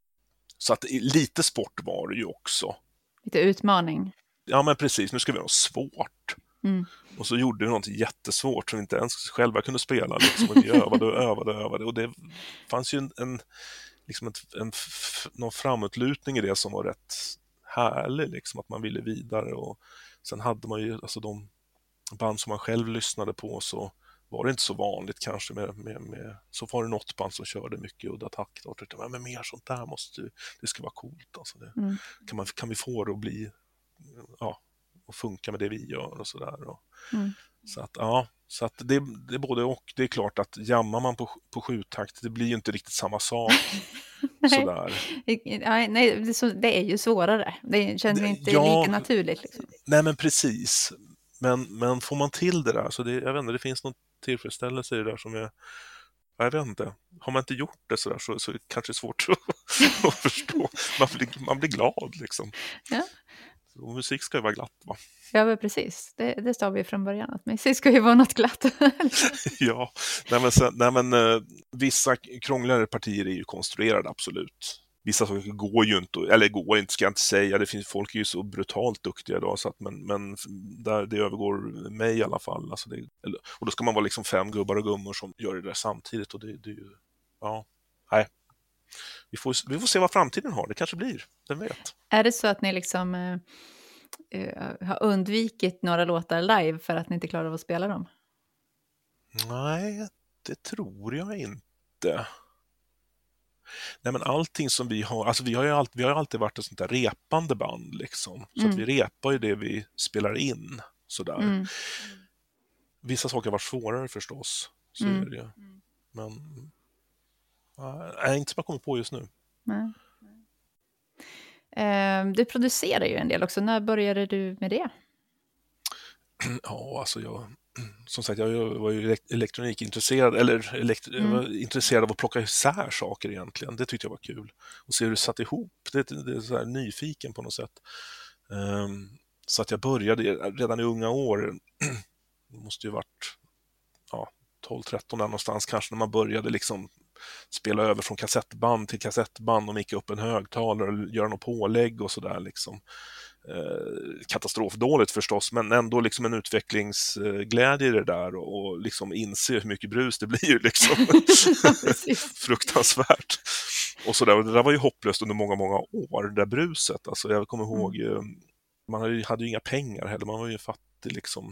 så att lite sport var det ju också. Lite utmaning. Ja men precis, nu ska vi ha svårt. Mm. Och så gjorde vi något jättesvårt som vi inte ens själva kunde spela. Liksom. Och vi övade och övade och övade. Och det fanns ju en, en, liksom ett, en någon framåtlutning i det som var rätt härlig, liksom, att man ville vidare. Och sen hade man ju alltså de band som man själv lyssnade på så var det inte så vanligt kanske med, med, med så var det något band som körde mycket udda takt och tänkte, men mer sånt där måste det ska vara coolt alltså det, mm. kan, man, kan vi få det att bli ja, och funka med det vi gör och sådär. Mm. Så att ja, så att det, det är både och. Det är klart att jammar man på, på sjutakt, det blir ju inte riktigt samma sak. sådär. nej, nej det, är så, det är ju svårare. Det känns det, inte ja, lika naturligt. Liksom. Nej, men precis. Men, men får man till det där, så det, jag vet inte, det finns någon tillfredsställelse i det där som är jag vet inte. Har man inte gjort det sådär så, så är det kanske svårt att, att förstå. Man blir, man blir glad liksom. Ja. Och musik ska ju vara glatt va? Ja, men precis. Det, det sa vi från början, att musik ska ju vara något glatt. ja, nej men, sen, nej men uh, vissa krångligare partier är ju konstruerade, absolut. Vissa saker går ju inte, eller går inte ska jag inte säga, det finns, folk är ju så brutalt duktiga idag så att men, men där, det övergår mig i alla fall. Alltså det, och då ska man vara liksom fem gubbar och gummor som gör det där samtidigt och det, det är ju, ja, nej, vi får, vi får se vad framtiden har, det kanske blir, vem vet. Är det så att ni liksom eh, eh, har undvikit några låtar live för att ni inte klarar av att spela dem? Nej, det tror jag inte. Nej, men allting som vi har, alltså vi har ju alltid, vi har alltid varit ett sånt där repande band liksom. Så Mm. att vi repar ju det vi spelar in sådär. Mm. Vissa saker har varit svårare förstås, så Mm. är det ju. Men nej, inte som jag kommer på just nu. Nej. Ehm, du producerar ju en del också. När började du med det? Ja, alltså jag, som sagt, jag var ju elek- elektronikintresserad, eller elekt, Mm. intresserad av att plocka isär saker egentligen. Det tyckte jag var kul. Och se hur det satt ihop. Det, det är så här nyfiken på något sätt. Ehm, så att jag började redan i unga år, det måste ju varit ja, 12-13 där någonstans kanske, när man började liksom spela över från kassettband till kassettband och micka upp en högtalare och göra något pålägg och sådär. Liksom. Eh, katastrofdåligt förstås, men ändå liksom en utvecklingsglädje i det där och, och liksom inse hur mycket brus det blir. Liksom. Fruktansvärt. Och så där, och det där var ju hopplöst under många, många år, det där bruset. Alltså, jag kommer ihåg, eh, man hade ju, hade ju inga pengar heller, man var ju fattig liksom,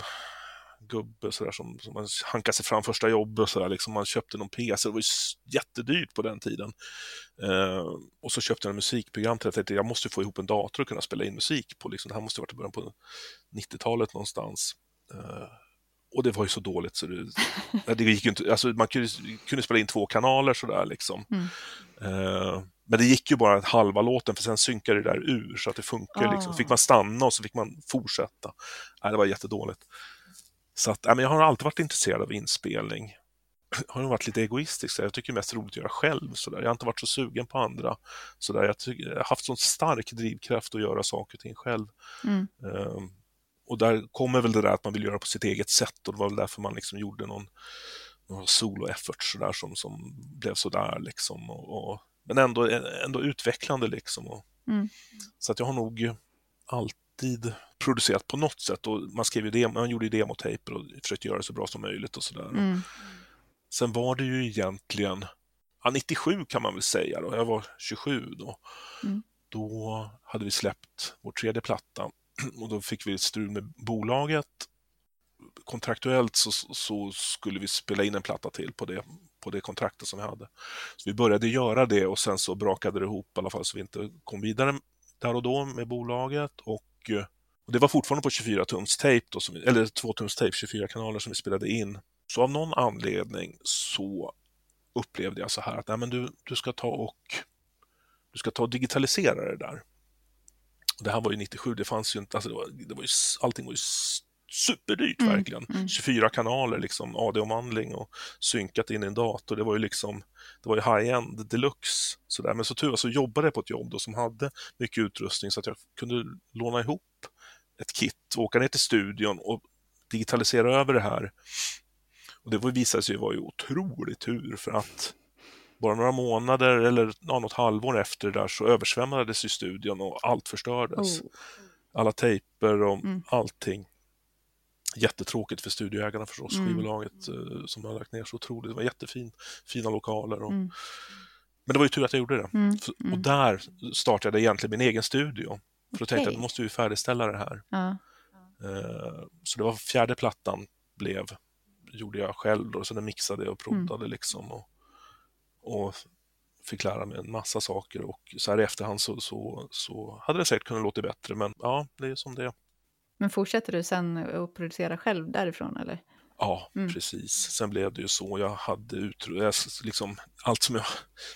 gubbe så där, som, som man hankade sig fram första jobbet och så där, liksom, man köpte någon PC, det var ju jättedyrt på den tiden. Eh, och så köpte jag en musikprogram till det, jag tänkte jag måste få ihop en dator och kunna spela in musik på, liksom, det här måste ha varit i början på 90-talet någonstans. Eh, och det var ju så dåligt så det, det gick inte, alltså man kunde, kunde spela in två kanaler sådär liksom. Mm. Eh, men det gick ju bara halva låten för sen synkade det där ur så att det funkar. Liksom. Ah. Fick man stanna och så fick man fortsätta. Nej, det var jättedåligt. Så att, nej, men jag har alltid varit intresserad av inspelning. Jag har nog varit lite egoistisk. så Jag tycker det är mest roligt att göra själv. Så där. Jag har inte varit så sugen på andra. Så där. Jag, tycker, jag har haft sån stark drivkraft att göra saker och ting själv. Mm. Ehm, och där kommer väl det där att man vill göra på sitt eget sätt och det var väl därför man liksom gjorde någon, någon solo-effort sådär som, som blev sådär liksom. Och, och, men ändå, ändå utvecklande liksom. Och, Mm. Så att jag har nog alltid producerat på något sätt och man skrev ju demo, man gjorde demotejper och försökte göra det så bra som möjligt och sådär. Mm. Sen var det ju egentligen, ja, 97 kan man väl säga då, jag var 27 då. Mm. Då hade vi släppt vår tredje platta och då fick vi ett strul med bolaget. Kontraktuellt så, så skulle vi spela in en platta till på det, på det kontraktet som vi hade. Så vi började göra det och sen så brakade det ihop i alla fall så vi inte kom vidare där och då med bolaget och, och det var fortfarande på 24 tums tejp då, som eller 2 tums tejp, 24 kanaler som vi spelade in. Så av någon anledning så upplevde jag så här att nej, men du, du ska ta och du ska ta och digitalisera det där. Och det här var ju 97, det fanns ju inte, alltså det var, det var ju, allting var ju superdyrt Mm, verkligen. mm. 24 kanaler, liksom AD-omvandling och synkat in i en dator. Det var ju liksom, det var ju high-end deluxe. Sådär. Men så tur var så jobbade jag på ett jobb då som hade mycket utrustning så att jag kunde låna ihop ett kit, åka ner till studion och digitalisera över det här. Och det visade sig vara ju otrolig tur för att bara några månader eller ja, något halvår efter det där så översvämmades ju studion och allt förstördes. Oh. Alla tejper och Mm. allting. Jättetråkigt för studioägarna förstås, Mm. skivbolaget eh, som har lagt ner så otroligt. Det var jättefin, fina lokaler. Och... Mm. Men det var ju tur att jag gjorde det. Mm. För- Mm. Och där startade jag egentligen min egen studio. För då tänkte jag Okej. att då måste vi färdigställa det här. Ja. Eh, Så det var fjärde plattan blev, gjorde jag själv då, så den mixade jag och Mm. prodade liksom. Och, och fick lära mig en massa saker och så här i efterhand så, så, så hade det säkert kunnat låta bättre men ja, det är som det är. Men fortsätter du sen att producera själv därifrån eller? Ja, Mm. precis. Sen blev det ju så. Jag hade utru- liksom allt som jag,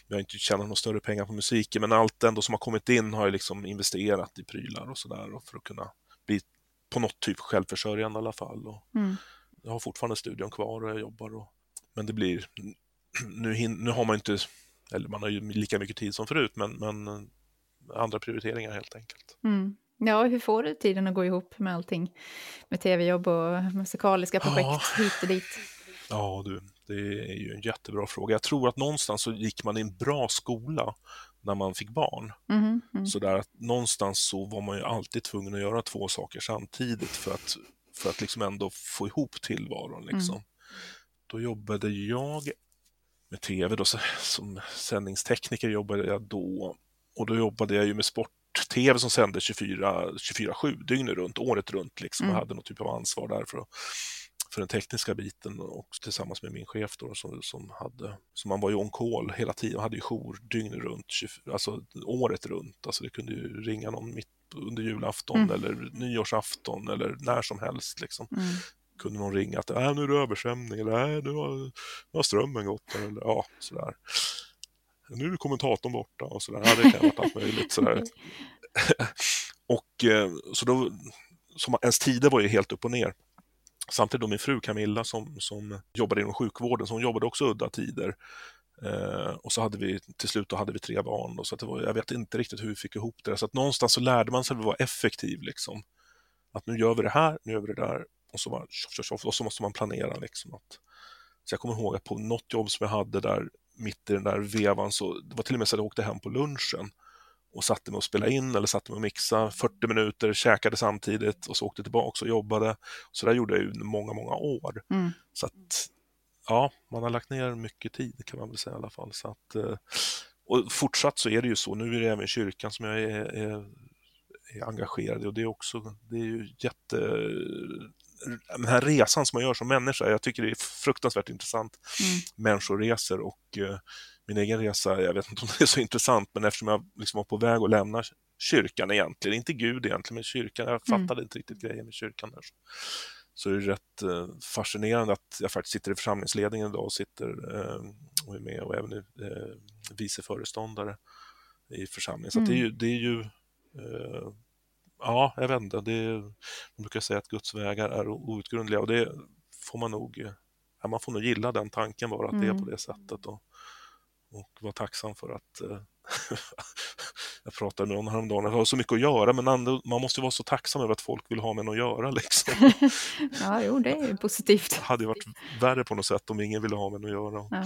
jag har inte tjänat några större pengar på musiken, men allt ändå som har kommit in har jag liksom investerat i prylar och sådär för att kunna bli på något typ självförsörjande i alla fall. Och Mm. jag har fortfarande studion kvar och jag jobbar. Och, men det blir, nu, hin, nu har man inte, eller man har ju lika mycket tid som förut, men, men andra prioriteringar helt enkelt. Mm. Ja, hur får du tiden att gå ihop med allting? Med tv-jobb och musikaliska projekt Ja. hit och dit. Ja du, det är ju en jättebra fråga. Jag tror att någonstans så gick man i en bra skola när man fick barn. Mhm, mm. Så där att någonstans så var man ju alltid tvungen att göra två saker samtidigt för att, för att liksom ändå få ihop tillvaron. Liksom. Då jobbade jag med tv, då, som sändningstekniker jobbade jag då. Och då jobbade jag ju med sport-tv som sände 24 24-7 dygnet runt, året runt. Liksom, och Mm. hade någon typ av ansvar där för för den tekniska biten och tillsammans med min chef då, som, som hade, så man var ju on call hela tiden, hade ju jour dygnet runt, alltså året runt, alltså det kunde ju ringa någon mitt under julafton mm. eller nyårsafton eller när som helst liksom. Mm. Kunde någon ringa att äh, nu är det översvämning eller äh, nu har, nu har strömmen gått eller ja, sådär. Nu är kommentatorn borta och sådär. Ja, det kan ha varit allt möjligt sådär. och eh, så då, så ens tider var ju helt upp och ner. Samtidigt då min fru Camilla som, som jobbade inom sjukvården, så hon jobbade också udda tider. Eh, och så hade vi till slut då hade vi tre barn. Då, så det var, jag vet inte riktigt hur vi fick ihop det. Så att någonstans så lärde man sig att vara effektiv. Liksom. Att nu gör vi det här, nu gör vi det där. Och så, bara, och så måste man planera. Liksom, att, så jag kommer ihåg att på något jobb som jag hade där mitt i den där vevan så det var till och med så att jag åkte hem på lunchen och satte mig och spelade in eller satte mig och mixade 40 minuter, käkade samtidigt och så åkte tillbaka och jobbade. Så där gjorde jag ju många, många år. Mm. Så att, ja, man har lagt ner mycket tid kan man väl säga i alla fall. Så att, eh, och fortsatt så är det ju så, nu är det även kyrkan som jag är, är, är engagerad i och det är också, det är ju jätte den här resan som man gör som människa, jag tycker det är fruktansvärt intressant. Mm. Människoresor och uh, min egen resa, jag vet inte om det är så intressant, men eftersom jag liksom var på väg att lämna kyrkan egentligen, inte Gud egentligen, men kyrkan, jag mm. fattade inte riktigt grejen med kyrkan. Där. Så det är rätt uh, fascinerande att jag faktiskt sitter i församlingsledningen idag och sitter uh, och är med och även är vice föreståndare i församlingen. Så mm. det är ju, det är ju ja, jag vet inte. Det man brukar säga att Guds vägar är outgrundliga och det får man nog, ja, man får nog gilla den tanken bara, att mm. det är på mm. det sättet. Och, och vara tacksam för att eh, jag pratade med någon häromdagen, jag har så mycket att göra men man måste vara så tacksam över att folk vill ha med att göra. Liksom. ja, jo, det är ju positivt. Det hade varit värre på något sätt om ingen ville ha med att göra. Ja.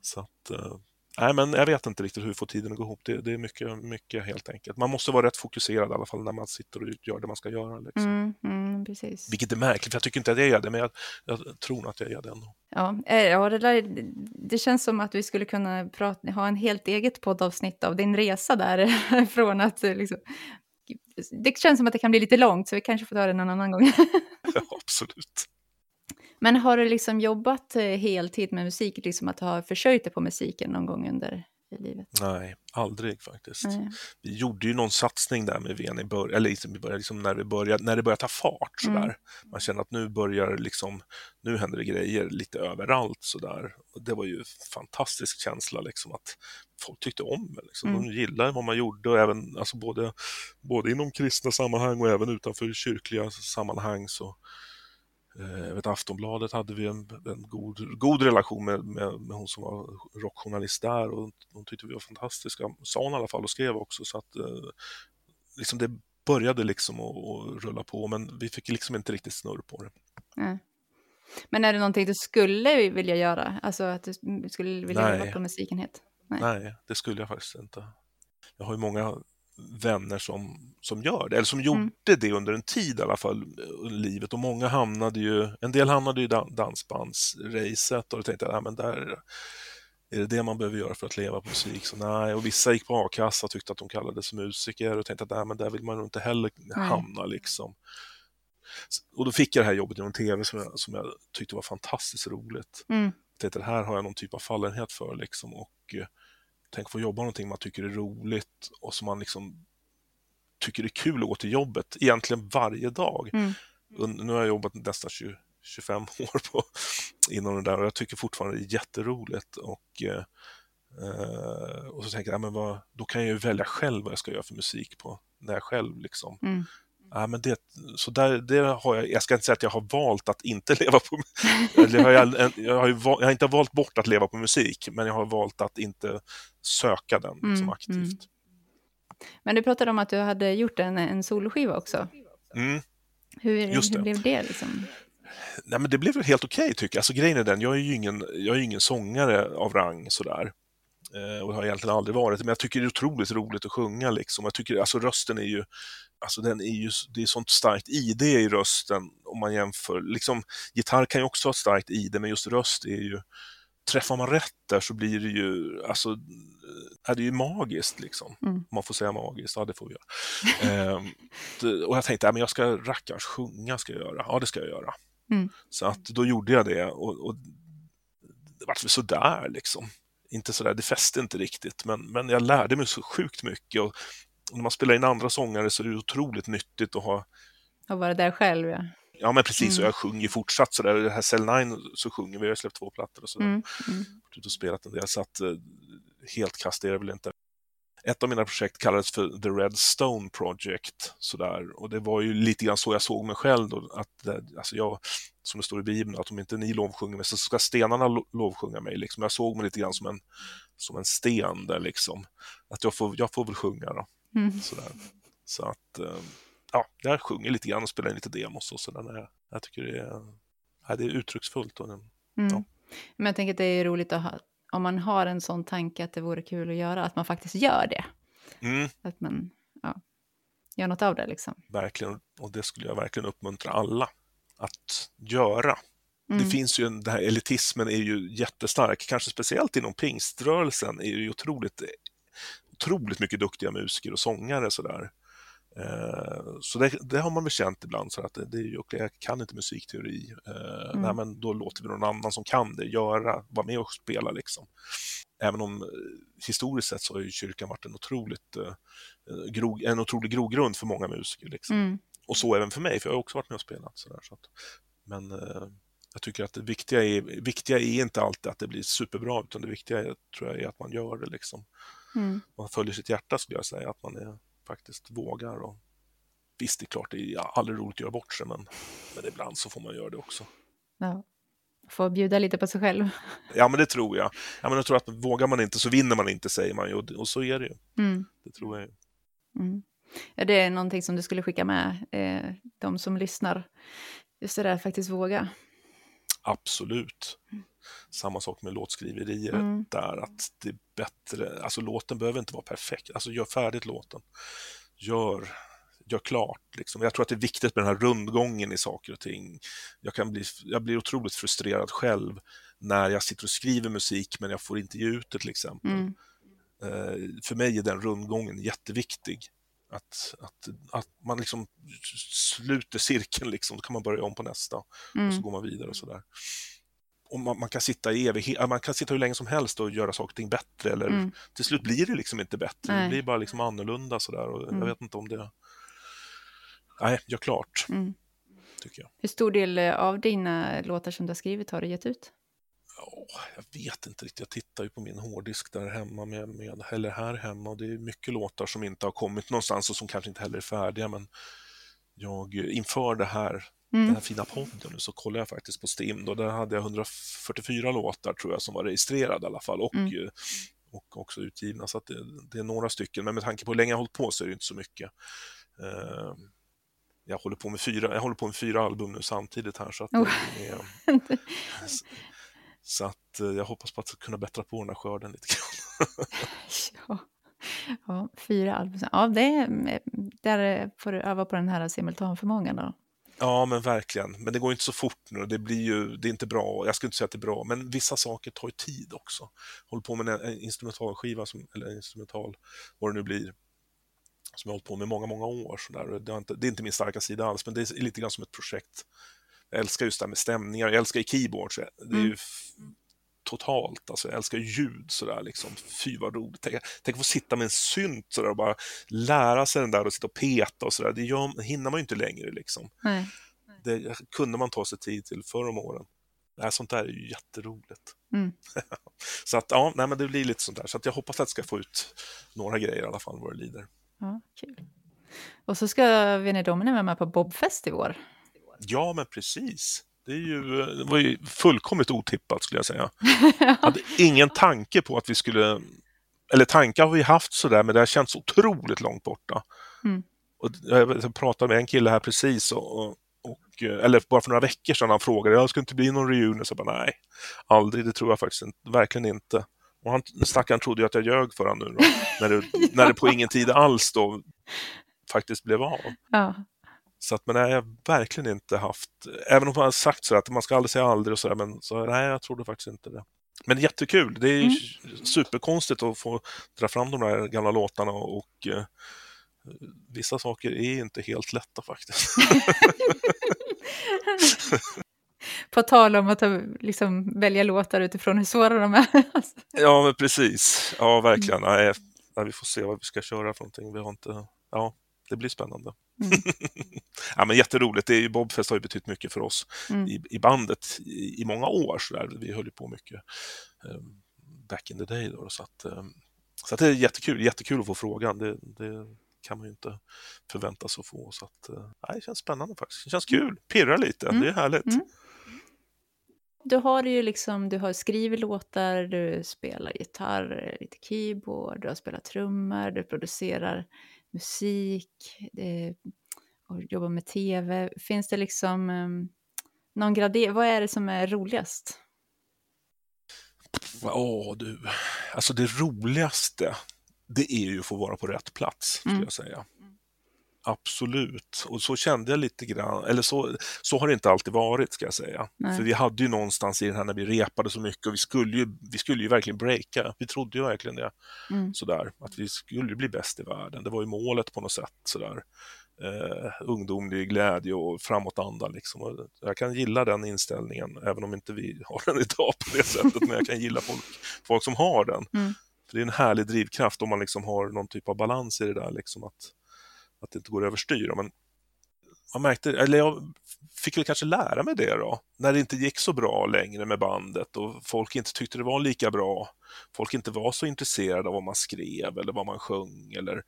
Så att, eh, Nej, men jag vet inte riktigt hur vi får tiden att gå ihop. Det, det, är mycket, mycket helt enkelt. Man måste vara rätt fokuserad i alla fall när man sitter och gör det man ska göra. Liksom. Mm, mm, precis. Vilket är märkligt, för jag tycker inte att jag är det, men jag, jag tror nog att jag är det ändå. Ja, eh, ja det, där, det känns som att vi skulle kunna prata, ha en helt eget poddavsnitt av din resa där, från att liksom, det känns som att det kan bli lite långt, så vi kanske får ta det någon annan gång. ja, absolut. Men har du liksom jobbat eh, heltid med musik, liksom att ha försörjt dig på musiken någon gång under livet? Nej, aldrig faktiskt. Nej. Vi gjorde ju någon satsning där med Ven i början, eller liksom, liksom när, vi började, när det började ta fart sådär. Mm. Man känner att nu börjar liksom, nu händer det grejer lite överallt sådär. Och det var ju en fantastisk känsla liksom att folk tyckte om det. Liksom. Mm. De gillade vad man gjorde och även, alltså både, både inom kristna sammanhang och även utanför kyrkliga sammanhang så Eh, vet, Aftonbladet hade vi en, en god, god relation med, med, med, hon som var rockjournalist där och hon tyckte vi var fantastiska, sa hon i alla fall och skrev också. Så att eh, liksom det började liksom att, rulla på men vi fick liksom inte riktigt snurr på det. Mm. Men är det någonting du skulle vilja göra? Alltså att du skulle vilja Nej. leva på musikenhet? Nej. Nej, det skulle jag faktiskt inte. Jag har ju många vänner som, som gör det, eller som gjorde mm. det under en tid i alla fall under livet och många hamnade ju, en del hamnade i dansbandsracet och då tänkte jag, men där är det det man behöver göra för att leva på musik? Så nej, och vissa gick på a-kassa och tyckte att de kallades musiker och tänkte att nej, men där vill man nog inte heller hamna mm. liksom. Och då fick jag det här jobbet inom tv som jag, som jag tyckte var fantastiskt roligt. Mm. Jag tänkte, det här har jag någon typ av fallenhet för liksom och tänk få jobba någonting man tycker är roligt och som man liksom tycker är kul att gå till jobbet, egentligen varje dag. Mm. Nu har jag jobbat nästan 20, 25 år på, inom det där och jag tycker fortfarande det är jätteroligt. Och, eh, och så tänker jag, men vad, då kan jag ju välja själv vad jag ska göra för musik på när jag själv liksom mm. Ja, men det, så där, det har jag, jag ska inte säga att jag har valt att inte leva på... Eller jag, har, jag, har, jag har inte valt bort att leva på musik, men jag har valt att inte söka den liksom, mm, aktivt. Mm. Men du pratade om att du hade gjort en, en soloskiva också. Mm. Hur, hur blev det? Liksom? Nej, men det blev helt okej okay, tycker jag. Alltså, grejen är den, jag är ju ingen, jag är ingen sångare av rang sådär. Eh, och har egentligen aldrig varit men jag tycker det är otroligt roligt att sjunga. Liksom. Jag tycker, alltså rösten är ju, alltså den är ju, det är sånt starkt ID i rösten om man jämför. Liksom, gitarr kan ju också ha ett starkt ID, men just röst är ju, träffar man rätt där så blir det ju, alltså, eh, är det ju magiskt liksom. Mm. Om man får säga magiskt, ja det får vi göra. ehm, och jag tänkte, ja, men jag ska rackarns sjunga ska jag göra, ja det ska jag göra. Mm. Så att då gjorde jag det och, och det var sådär liksom. Inte sådär, det fäste inte riktigt, men, men jag lärde mig så sjukt mycket. Och, när man spelar in andra sångare så är det otroligt nyttigt att ha... Att vara där själv, ja. Ja, men precis. Mm. Och jag sjunger fortsatt sådär. Det här Cell 9 så sjunger vi, jag har släppt två plattor och sådär. Mm. Mm. Och spelat en del, så att eh, helt kast är det väl inte. Ett av mina projekt kallades för The Red Stone Project. Sådär. Och det var ju lite grann så jag såg mig själv. Då, att, eh, alltså jag, som det står i Bibeln, att om inte ni lovsjunger mig så ska stenarna lo- lovsjunga mig. Liksom. Jag såg mig lite grann som en, som en sten där liksom. Att jag får, jag får väl sjunga då. Mm. Sådär. Så att, eh, ja, jag sjunger lite grann och spelar in lite demos och sådär. Jag, jag tycker det är, ja, det är uttrycksfullt. Och, Mm. Ja. Men jag tänker att det är roligt att ha, om man har en sån tanke att det vore kul att göra, att man faktiskt gör det. mm, Att man ja, gör något av det liksom. verkligen, och det skulle jag verkligen uppmuntra alla att göra. Mm. Det finns ju en, den här elitismen är ju jättestark, kanske speciellt inom pingströrelsen är det ju otroligt, otroligt mycket duktiga musiker och sångare sådär. Eh, Så det, det har man väl känt ibland, så att det, det är okej, jag kan inte musikteori. Eh, Mm. Nej, men då låter vi någon annan som kan det göra, vara med och spela liksom. Även om eh, historiskt sett så har ju kyrkan varit en otroligt en otrolig grogrund för många musiker. Liksom. Mm. Och så även för mig, för jag har också varit med och spelat. Så där, så att, men jag tycker att det viktiga är, viktiga är inte alltid att det blir superbra, utan det viktiga är, tror jag är att man gör det. Liksom. Mm. Man följer sitt hjärta skulle jag säga, att man är, faktiskt vågar. Och, visst, det är klart, det är aldrig roligt att göra bort sig, men, men ibland så får man göra det också. Ja. Få bjuda lite på sig själv. Ja, men det tror jag. Ja, men jag tror att vågar man inte så vinner man inte, säger man ju. Och, och så är det ju. Mm. Det tror jag. ju. Mm. Är det någonting som du skulle skicka med eh, de som lyssnar? Just det där, faktiskt våga. Absolut. Samma sak med låtskriverier Mm. där, att det är bättre, alltså låten behöver inte vara perfekt, alltså gör färdigt låten. Gör, gör klart, liksom. Jag tror att det är viktigt med den här rundgången i saker och ting. Jag, kan bli, jag blir otroligt frustrerad själv när jag sitter och skriver musik men jag får inte ge ut det till exempel. Mm. Eh, för mig är den rundgången jätteviktig. Att, att, att man liksom sluter cirkeln, liksom, då kan man börja om på nästa och så Mm. går man vidare och sådär. Och man, man kan sitta i evighet, man kan sitta hur länge som helst och göra saker och ting bättre eller Mm. till slut blir det liksom inte bättre, Nej. det blir bara liksom annorlunda sådär och Mm. jag vet inte om det... Nej, gör klart, Mm. tycker jag. Hur stor del av dina låtar som du har skrivit har du gett ut? Åh, jag vet inte riktigt, jag tittar ju på min hårddisk där hemma med, med, eller här hemma och det är mycket låtar som inte har kommit någonstans och som kanske inte heller är färdiga men jag, inför det här den Mm. här fina podden nu så kollade jag faktiskt på Stim och där hade jag 144 låtar tror jag som var registrerade i alla fall och, Mm. eh, och också utgivna så att det, det är några stycken men med tanke på hur länge jag har hållit på så är det inte så mycket. Eh, jag håller på med fyra, jag håller på med fyra album nu samtidigt här så att Oh. det är, så att eh, jag hoppas på att kunna bättra på den här skörden lite grann. ja. ja, fyra album. Ja, det, är- där får du öva på den här simultanförmågan då. Ja, men verkligen. Men det går inte så fort nu. Det blir ju, det är inte bra. Jag skulle inte säga att det är bra, men vissa saker tar ju tid också. Håller på med en, en instrumentalskiva, som, eller en instrumental, vad det nu blir, som jag har hållit på med många, många år. Så där. Det, har inte, det är inte min starka sida alls, men det är lite grann som ett projekt. Jag älskar just det här med stämningar, jag älskar keyboards. Det är ju Mm. totalt, alltså jag älskar ljud sådär liksom. Fy vad roligt. Tänk, tänk att få sitta med en synt sådär och bara lära sig den där och sitta och peta och sådär. Det gör, hinner man ju inte längre liksom. Nej. Det kunde man ta sig tid till förr om åren. Det här, sånt där är ju jätteroligt. Mm. så att ja, nej, men det blir lite sånt där. Så att jag hoppas att jag ska få ut några grejer i alla fall vad det lider. Ja, kul. Och så ska Vene Domine vara med på Bobfest i år. Ja, men precis. Det, är ju, det var ju fullkomligt otippat skulle jag säga. Jag hade ingen tanke på att vi skulle... Eller tankar har vi haft sådär, men det har känts otroligt långt borta. Mm. Och jag pratade med en kille här precis, och, och, eller bara för några veckor sedan, han frågade, jag ska inte bli någon reunion? Så jag bara, nej, aldrig, det tror jag faktiskt inte, verkligen inte. Och han, stackaren trodde ju att jag ljög för honom nu då, när det, när det på ingen tid alls då faktiskt blev av. Ja. Så att, men nej, jag har verkligen inte haft, även om man har sagt så att man ska aldrig säga aldrig och sådär, men så, nej, jag trodde faktiskt inte det. Men jättekul, det är ju superkonstigt att få dra fram de där gamla låtarna och, och eh, vissa saker är inte helt lätta faktiskt. På tal om att liksom, välja låtar utifrån hur svåra de är. ja, men precis. Ja, verkligen. Nej, vi får se vad vi ska köra för någonting. Vi har inte... Ja, det blir spännande. Mm. ja, men jätteroligt. Det är ju, Bobfest har ju betytt mycket för oss mm. i, i, bandet i, i, många år. Så där. Vi höll ju på mycket um, back in the day. Då, så att, um, så att det är jättekul, jättekul att få frågan. Det, det kan man ju inte förvänta sig att få. Så att, uh, det känns spännande faktiskt. Det känns kul, pirrar lite, mm. det är härligt. Mm. Du har ju liksom, du har skrivit låtar, du spelar gitarr, lite keyboard, du har spelat trummor, du producerar musik det, och jobbar med tv. Finns det liksom um, någon gradering? Vad är det som är roligast? Ja oh, du, alltså det roligaste, det är ju att få vara på rätt plats, skulle mm. jag säga. Absolut, och så kände jag lite grann, eller så, så har det inte alltid varit ska jag säga. Nej. För vi hade ju någonstans i den här när vi repade så mycket och vi skulle ju, vi skulle ju verkligen breaka, vi trodde ju verkligen det. Mm. Sådär, att vi skulle bli bäst i världen, det var ju målet på något sätt. Sådär. Eh, ungdomlig glädje och framåtanda. Liksom. Och jag kan gilla den inställningen, även om inte vi har den idag på det sättet, men jag kan gilla folk, folk som har den. Mm. För Det är en härlig drivkraft om man liksom har någon typ av balans i det där. Liksom att, att det inte går överstyr. Men man märkte, eller jag fick väl kanske lära mig det då, när det inte gick så bra längre med bandet och folk inte tyckte det var lika bra. Folk inte var så intresserade av vad man skrev eller vad man sjöng eller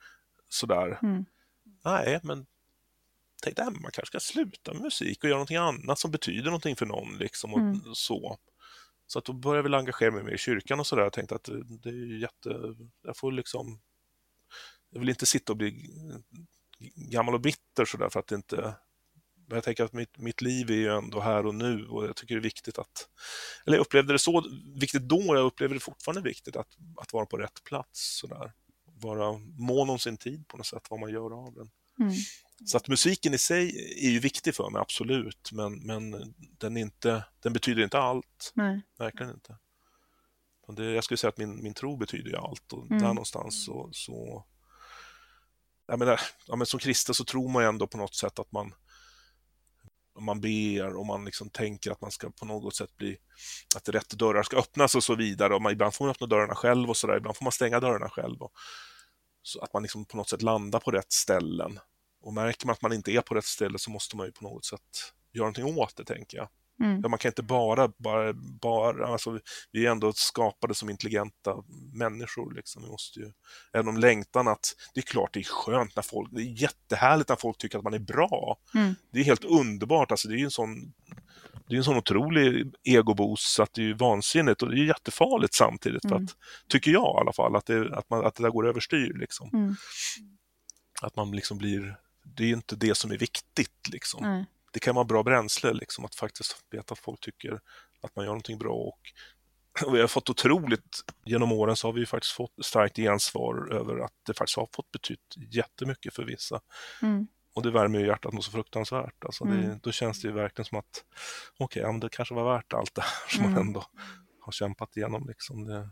sådär. Mm. Nej, men tänkte att man kanske ska sluta med musik och göra någonting annat som betyder någonting för någon. Liksom, och mm. så. Så att då började jag väl engagera mig mer i kyrkan och sådär. Jag tänkte att det, det är jätte... Jag får liksom... Jag vill inte sitta och bli gammal och bitter sådär för att det inte... Men jag tänker att mitt, mitt liv är ju ändå här och nu och jag tycker det är viktigt att... Eller jag upplevde det så viktigt då, jag upplever det fortfarande viktigt att, att vara på rätt plats. Sådär. Vara mån om sin tid på något sätt, vad man gör av den. Mm. Så att musiken i sig är ju viktig för mig, absolut, men, men den, inte, den betyder inte allt. Nej. Verkligen inte. Det, jag skulle säga att min, min tro betyder ju allt och mm. där någonstans så, så jag menar, ja, men som kristen så tror man ju ändå på något sätt att man man ber och man liksom tänker att man ska på något sätt bli, att rätt dörrar ska öppnas och så vidare. Och man, ibland får man öppna dörrarna själv och sådär, ibland får man stänga dörrarna själv. Och, så att man liksom på något sätt landar på rätt ställen. Och märker man att man inte är på rätt ställe så måste man ju på något sätt göra någonting åt det, tänker jag. Mm. man kan inte bara, bara, bara alltså, vi är ändå skapade som intelligenta människor. Liksom. Vi måste ju, även om längtan att, det är klart det är skönt när folk, det är jättehärligt när folk tycker att man är bra. Mm. Det är helt underbart, alltså, det är ju en sån det är en sån otrolig egoboost att det är vansinnigt och det är jättefarligt samtidigt. Mm. För att, tycker jag i alla fall, att det, att man, att det där går överstyr. Liksom. Mm. Att man liksom blir, det är inte det som är viktigt. Liksom det kan vara bra bränsle liksom, att faktiskt veta att folk tycker att man gör någonting bra. Och, och vi har fått otroligt, genom åren så har vi faktiskt fått starkt gensvar över att det faktiskt har fått betytt jättemycket för vissa. Mm. Och det värmer ju hjärtat något så fruktansvärt. Alltså det, mm. Då känns det ju verkligen som att okej, okay, det kanske var värt allt det här som mm. man ändå har kämpat igenom. Liksom. Det,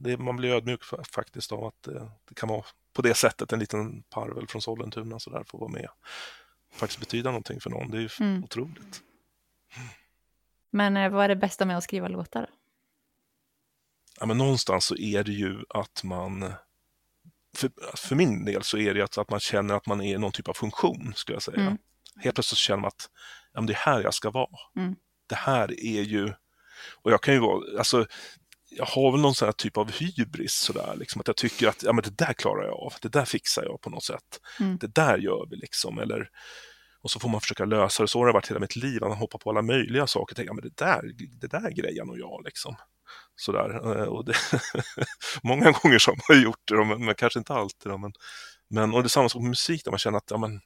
det, man blir ödmjuk faktiskt av att det, det, kan vara på det sättet en liten parvel från Sollentuna så där får vara med faktiskt betyda någonting för någon. Det är ju mm. otroligt. Men eh, vad är det bästa med att skriva låtar? Ja, men någonstans så är det ju att man för, för min del så är det att, att man känner att man är någon typ av funktion, skulle jag säga. Mm. Helt plötsligt känner man att ja, det är här jag ska vara. Mm. Det här är ju... Och jag kan ju vara... Alltså, jag har väl någon sån här typ av hybris sådär, liksom, att jag tycker att ja, men det där klarar jag av, det där fixar jag på något sätt. Mm. Det där gör vi liksom, eller och så får man försöka lösa det. Så har det varit hela mitt liv, man hoppar på alla möjliga saker. Tänker, ja, men det där, det där grejer nog jag liksom. Sådär. Eh, och det, många gånger så har man gjort det, men, men kanske inte alltid. Men, men, och det är samma sak med musik, där man känner att ja, men,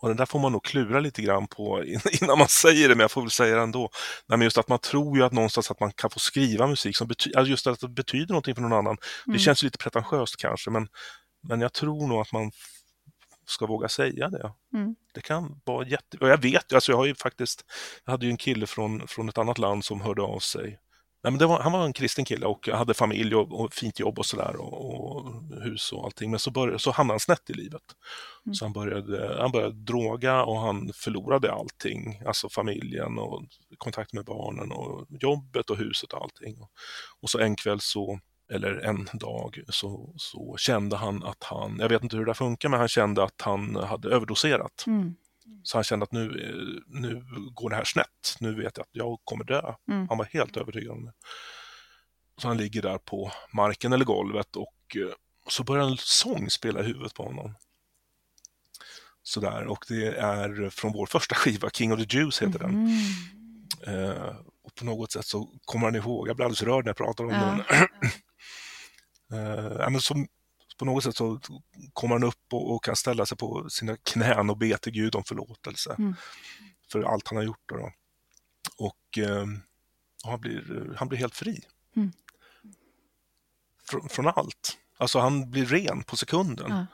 och det där får man nog klura lite grann på innan man säger det, men jag får väl säga det ändå. Nej, men just att man tror ju att någonstans att man kan få skriva musik som betyder, alltså just att det betyder någonting för någon annan. Mm. Det känns lite pretentiöst kanske, men, men jag tror nog att man ska våga säga det. Mm. Det kan vara jätte... Och jag vet, alltså jag har ju faktiskt, jag hade ju en kille från, från ett annat land som hörde av sig Nej, men var, han var en kristen kille och hade familj och, och fint jobb och sådär och, och, hus och allting. Men så, började, så hamnade han snett i livet. Mm. Så han började, han började droga och han förlorade allting. Alltså familjen och kontakt med barnen och jobbet och huset och allting. Och så en kväll så eller en dag, så, så kände han att han, jag vet inte hur det funkar, men han kände att han hade överdoserat. Mm. Så han kände att nu, nu går det här snett. Nu vet jag att jag kommer dö. Mm. Han var helt övertygad om det. Så han ligger där på marken eller golvet och eh, så börjar en sång spela i huvudet på honom. Sådär, och det är från vår första skiva, King of the Jews heter den. Mm. Eh, och på något sätt så kommer han ihåg, jag blir alldeles rörd när jag pratar om ja. den. eh, men som, på något sätt så kommer han upp och, och, kan ställa sig på sina knän och be till Gud om förlåtelse mm. för allt han har gjort. Då. Och eh, han, blir, han blir helt fri. Mm. Från, från, allt. Alltså han blir ren på sekunden. Ja.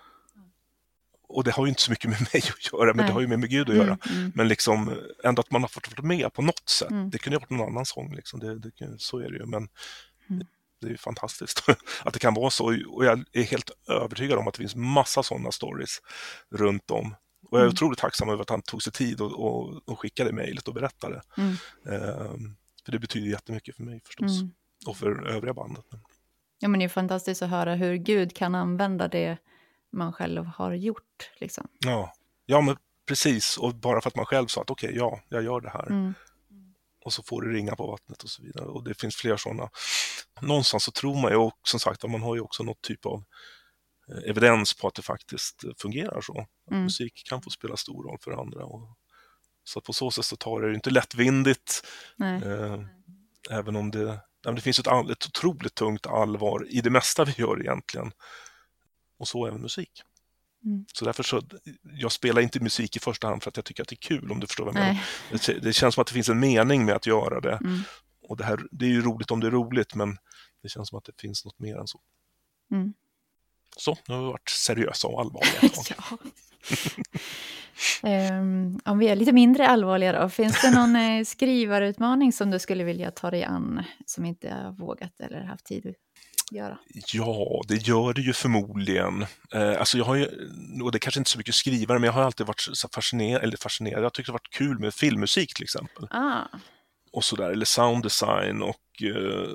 Och det har ju inte så mycket med mig att göra, men Nej. det har ju med, med Gud att mm, göra. Mm. Men liksom ändå att man har fått vara med på något sätt. Mm. Det kunde ha varit någon annan sång, liksom. det, det, så är det ju. Men mm det är fantastiskt att det kan vara så och jag är helt övertygad om att det finns massa sådana stories runt om. Och jag är mm. otroligt tacksam över att han tog sig tid och, och, och skickade mejlet och berättade. Mm. Ehm, för det betyder jättemycket för mig förstås mm. och för övriga bandet. Ja, men det är fantastiskt att höra hur Gud kan använda det man själv har gjort. Liksom. Ja. ja, men precis. Och bara för att man själv sa att okej, okay, ja, jag gör det här. Mm och så får det ringa på vattnet och så vidare. Och det finns fler sådana. Någonstans så tror man ju, och som sagt, man har ju också något typ av eh, evidens på att det faktiskt fungerar så. Mm. musik kan få spela stor roll för andra. Och, så på så sätt så tar det inte lättvindigt. Eh, även om det, det finns ett, ett otroligt tungt allvar i det mesta vi gör egentligen. Och så även musik. Mm. Så därför så, jag spelar inte musik i första hand för att jag tycker att det är kul om du förstår vad jag menar. Det, det, känns som att det finns en mening med att göra det. Mm. Och det, här, det är ju roligt om det är roligt men det känns som att det finns något mer än så. Mm. Så, nu har vi varit seriösa och allvarliga. um, om vi är lite mindre allvarliga då, finns det någon eh, skrivarutmaning som du skulle vilja ta dig an som inte har vågat eller haft tid göra? Ja, det gör det ju förmodligen. Eh, alltså jag har ju, och det är kanske inte så mycket skrivare, men jag har alltid varit fascinerad, eller fascinerad, jag tyckte det varit kul med filmmusik till exempel. Ah. Och sådär, eller sounddesign och eh,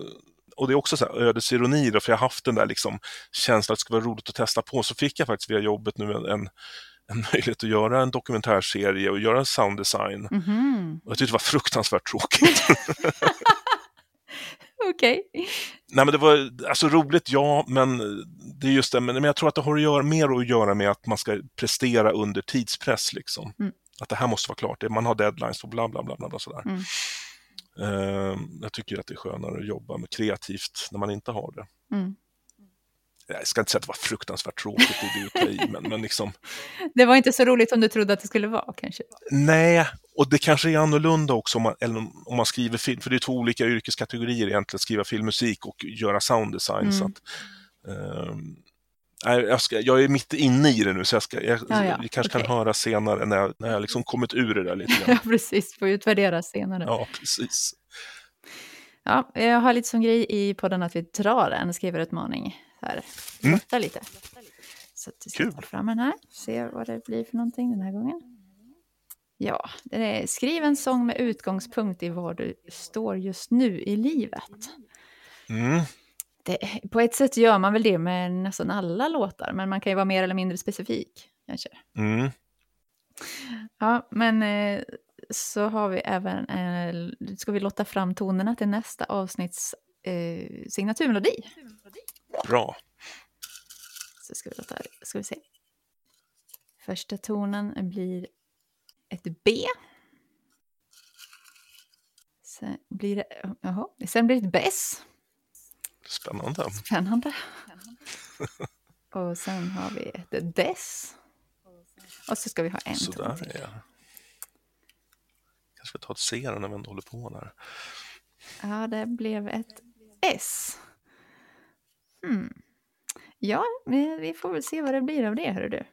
och det är också så här ödesironi då, för jag har haft den där liksom känslan att det ska vara roligt att testa på. Så fick jag faktiskt via jobbet nu en, en, en möjlighet att göra en dokumentärserie och göra en sounddesign. Mm -hmm. Och jag tyckte det var fruktansvärt tråkigt. Okej. Okay. Nej, men det var alltså roligt, ja, men det är just det, men jag tror att det har att göra, mer att göra med att man ska prestera under tidspress liksom. Mm. Att det här måste vara klart, man har deadlines och bla bla bla, bla sådär. Mm. Uh, jag tycker att det är skönare att jobba med kreativt när man inte har det. Mm. Jag ska inte säga att det var fruktansvärt tråkigt, det är i, men, men liksom... Det var inte så roligt som du trodde att det skulle vara kanske? Nej, och det kanske är annorlunda också om man, om man skriver film, för det är två olika yrkeskategorier egentligen, skriva filmmusik och göra sounddesign. Mm. Så att, um, jag, ska, jag är mitt inne i det nu, så jag ska, jag, ja, ja. vi kanske okay. kan höra senare när jag, när jag liksom kommit ur det där lite grann. ja, precis. Får utvärdera senare. Ja, precis. Ja, jag har lite som grej i podden att vi drar en skrivarutmaning här. Mm. lite. Så att jag ska ta fram den här, se vad det blir för någonting den här gången. Ja, det är skriv en sång med utgångspunkt i var du står just nu i livet. Mm. Det, på ett sätt gör man väl det med nästan alla låtar, men man kan ju vara mer eller mindre specifik kanske. Mm. Ja, men eh, så har vi även, eh, ska vi låta fram tonerna till nästa avsnitts eh, signaturmelodi. Bra. Så ska vi, låta, ska vi se. Första tonen blir ett B. Sen blir det, jaha, sen blir det ett bess. Spännande. Spännande. Och sen har vi ett dess. Och så ska vi ha en Sådär, till. ja. Kanske ska ta ett C när vi ändå håller på där. Ja, det blev ett S. Hmm. Ja, vi får väl se vad det blir av det, hörru du.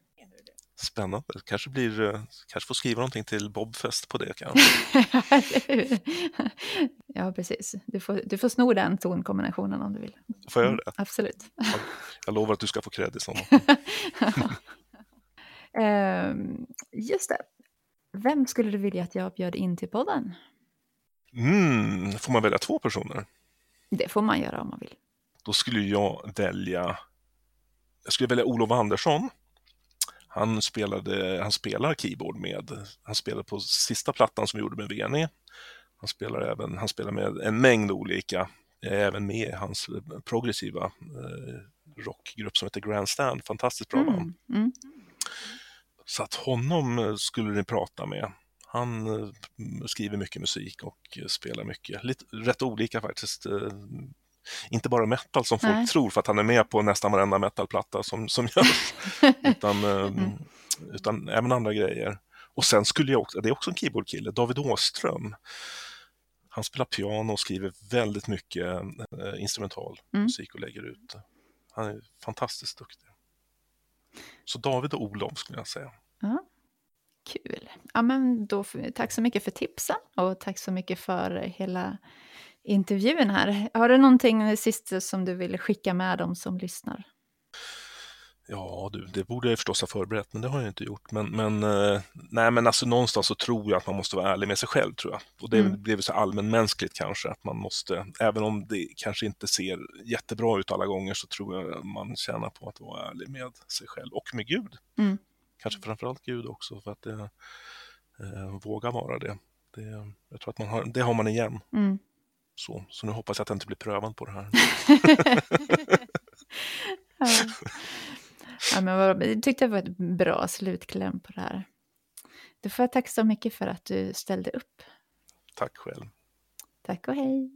Spännande. Kanske, blir, kanske får skriva någonting till Bobfest på det kanske. får skriva någonting till Bobfest på det kanske. ja, precis. Du får, du får sno den tonkombinationen om du vill. Får jag göra det? Mm, absolut. jag lovar att du ska få cred i sådana. um, just det. Vem skulle du vilja att jag bjöd in till podden? Mm, får man välja två personer? Det får man göra om man vill. Då skulle jag välja jag skulle välja Olof Andersson. Han, spelade, han spelar keyboard med, han spelade på sista plattan som vi gjorde med Veni. Han spelar även, han spelar med en mängd olika, även med hans progressiva eh, rockgrupp som heter Grandstand, fantastiskt bra band. Mm, mm. Så att honom skulle ni prata med. Han eh, skriver mycket musik och spelar mycket, lite, rätt olika faktiskt. Inte bara metal som folk Nej. tror för att han är med på nästan varenda metalplatta som, som görs. utan, eh, mm. utan även andra grejer. Och sen skulle jag också, det är också en keyboardkille, David Åström. Han spelar piano och skriver väldigt mycket eh, instrumental mm. musik och lägger ut. Han är fantastiskt duktig. Så David och Olof skulle jag säga. Ja. Kul. Ja, men då, tack så mycket för tipsen och tack så mycket för hela intervjun här. Har du någonting sist som du vill skicka med dem som lyssnar? Ja, du, det borde jag förstås ha förberett, men det har jag inte gjort. Men, men, eh, nej, men alltså, någonstans så tror jag att man måste vara ärlig med sig själv, tror jag. Och det, mm. väl så allmänmänskligt kanske, att man måste, även om det kanske inte ser jättebra ut alla gånger, så tror jag man tjänar på att vara ärlig med sig själv och med Gud. Mm. Kanske framförallt Gud också, för att det, eh, våga vara det. det. Jag tror att man har, det har man igen. Mm. Så, så nu hoppas jag att jag inte blir prövad på det här. ja. ja, men vad, jag tyckte det var ett bra slutkläm på det här. Då får jag tacka så mycket för att du ställde upp. Tack själv. Tack och hej.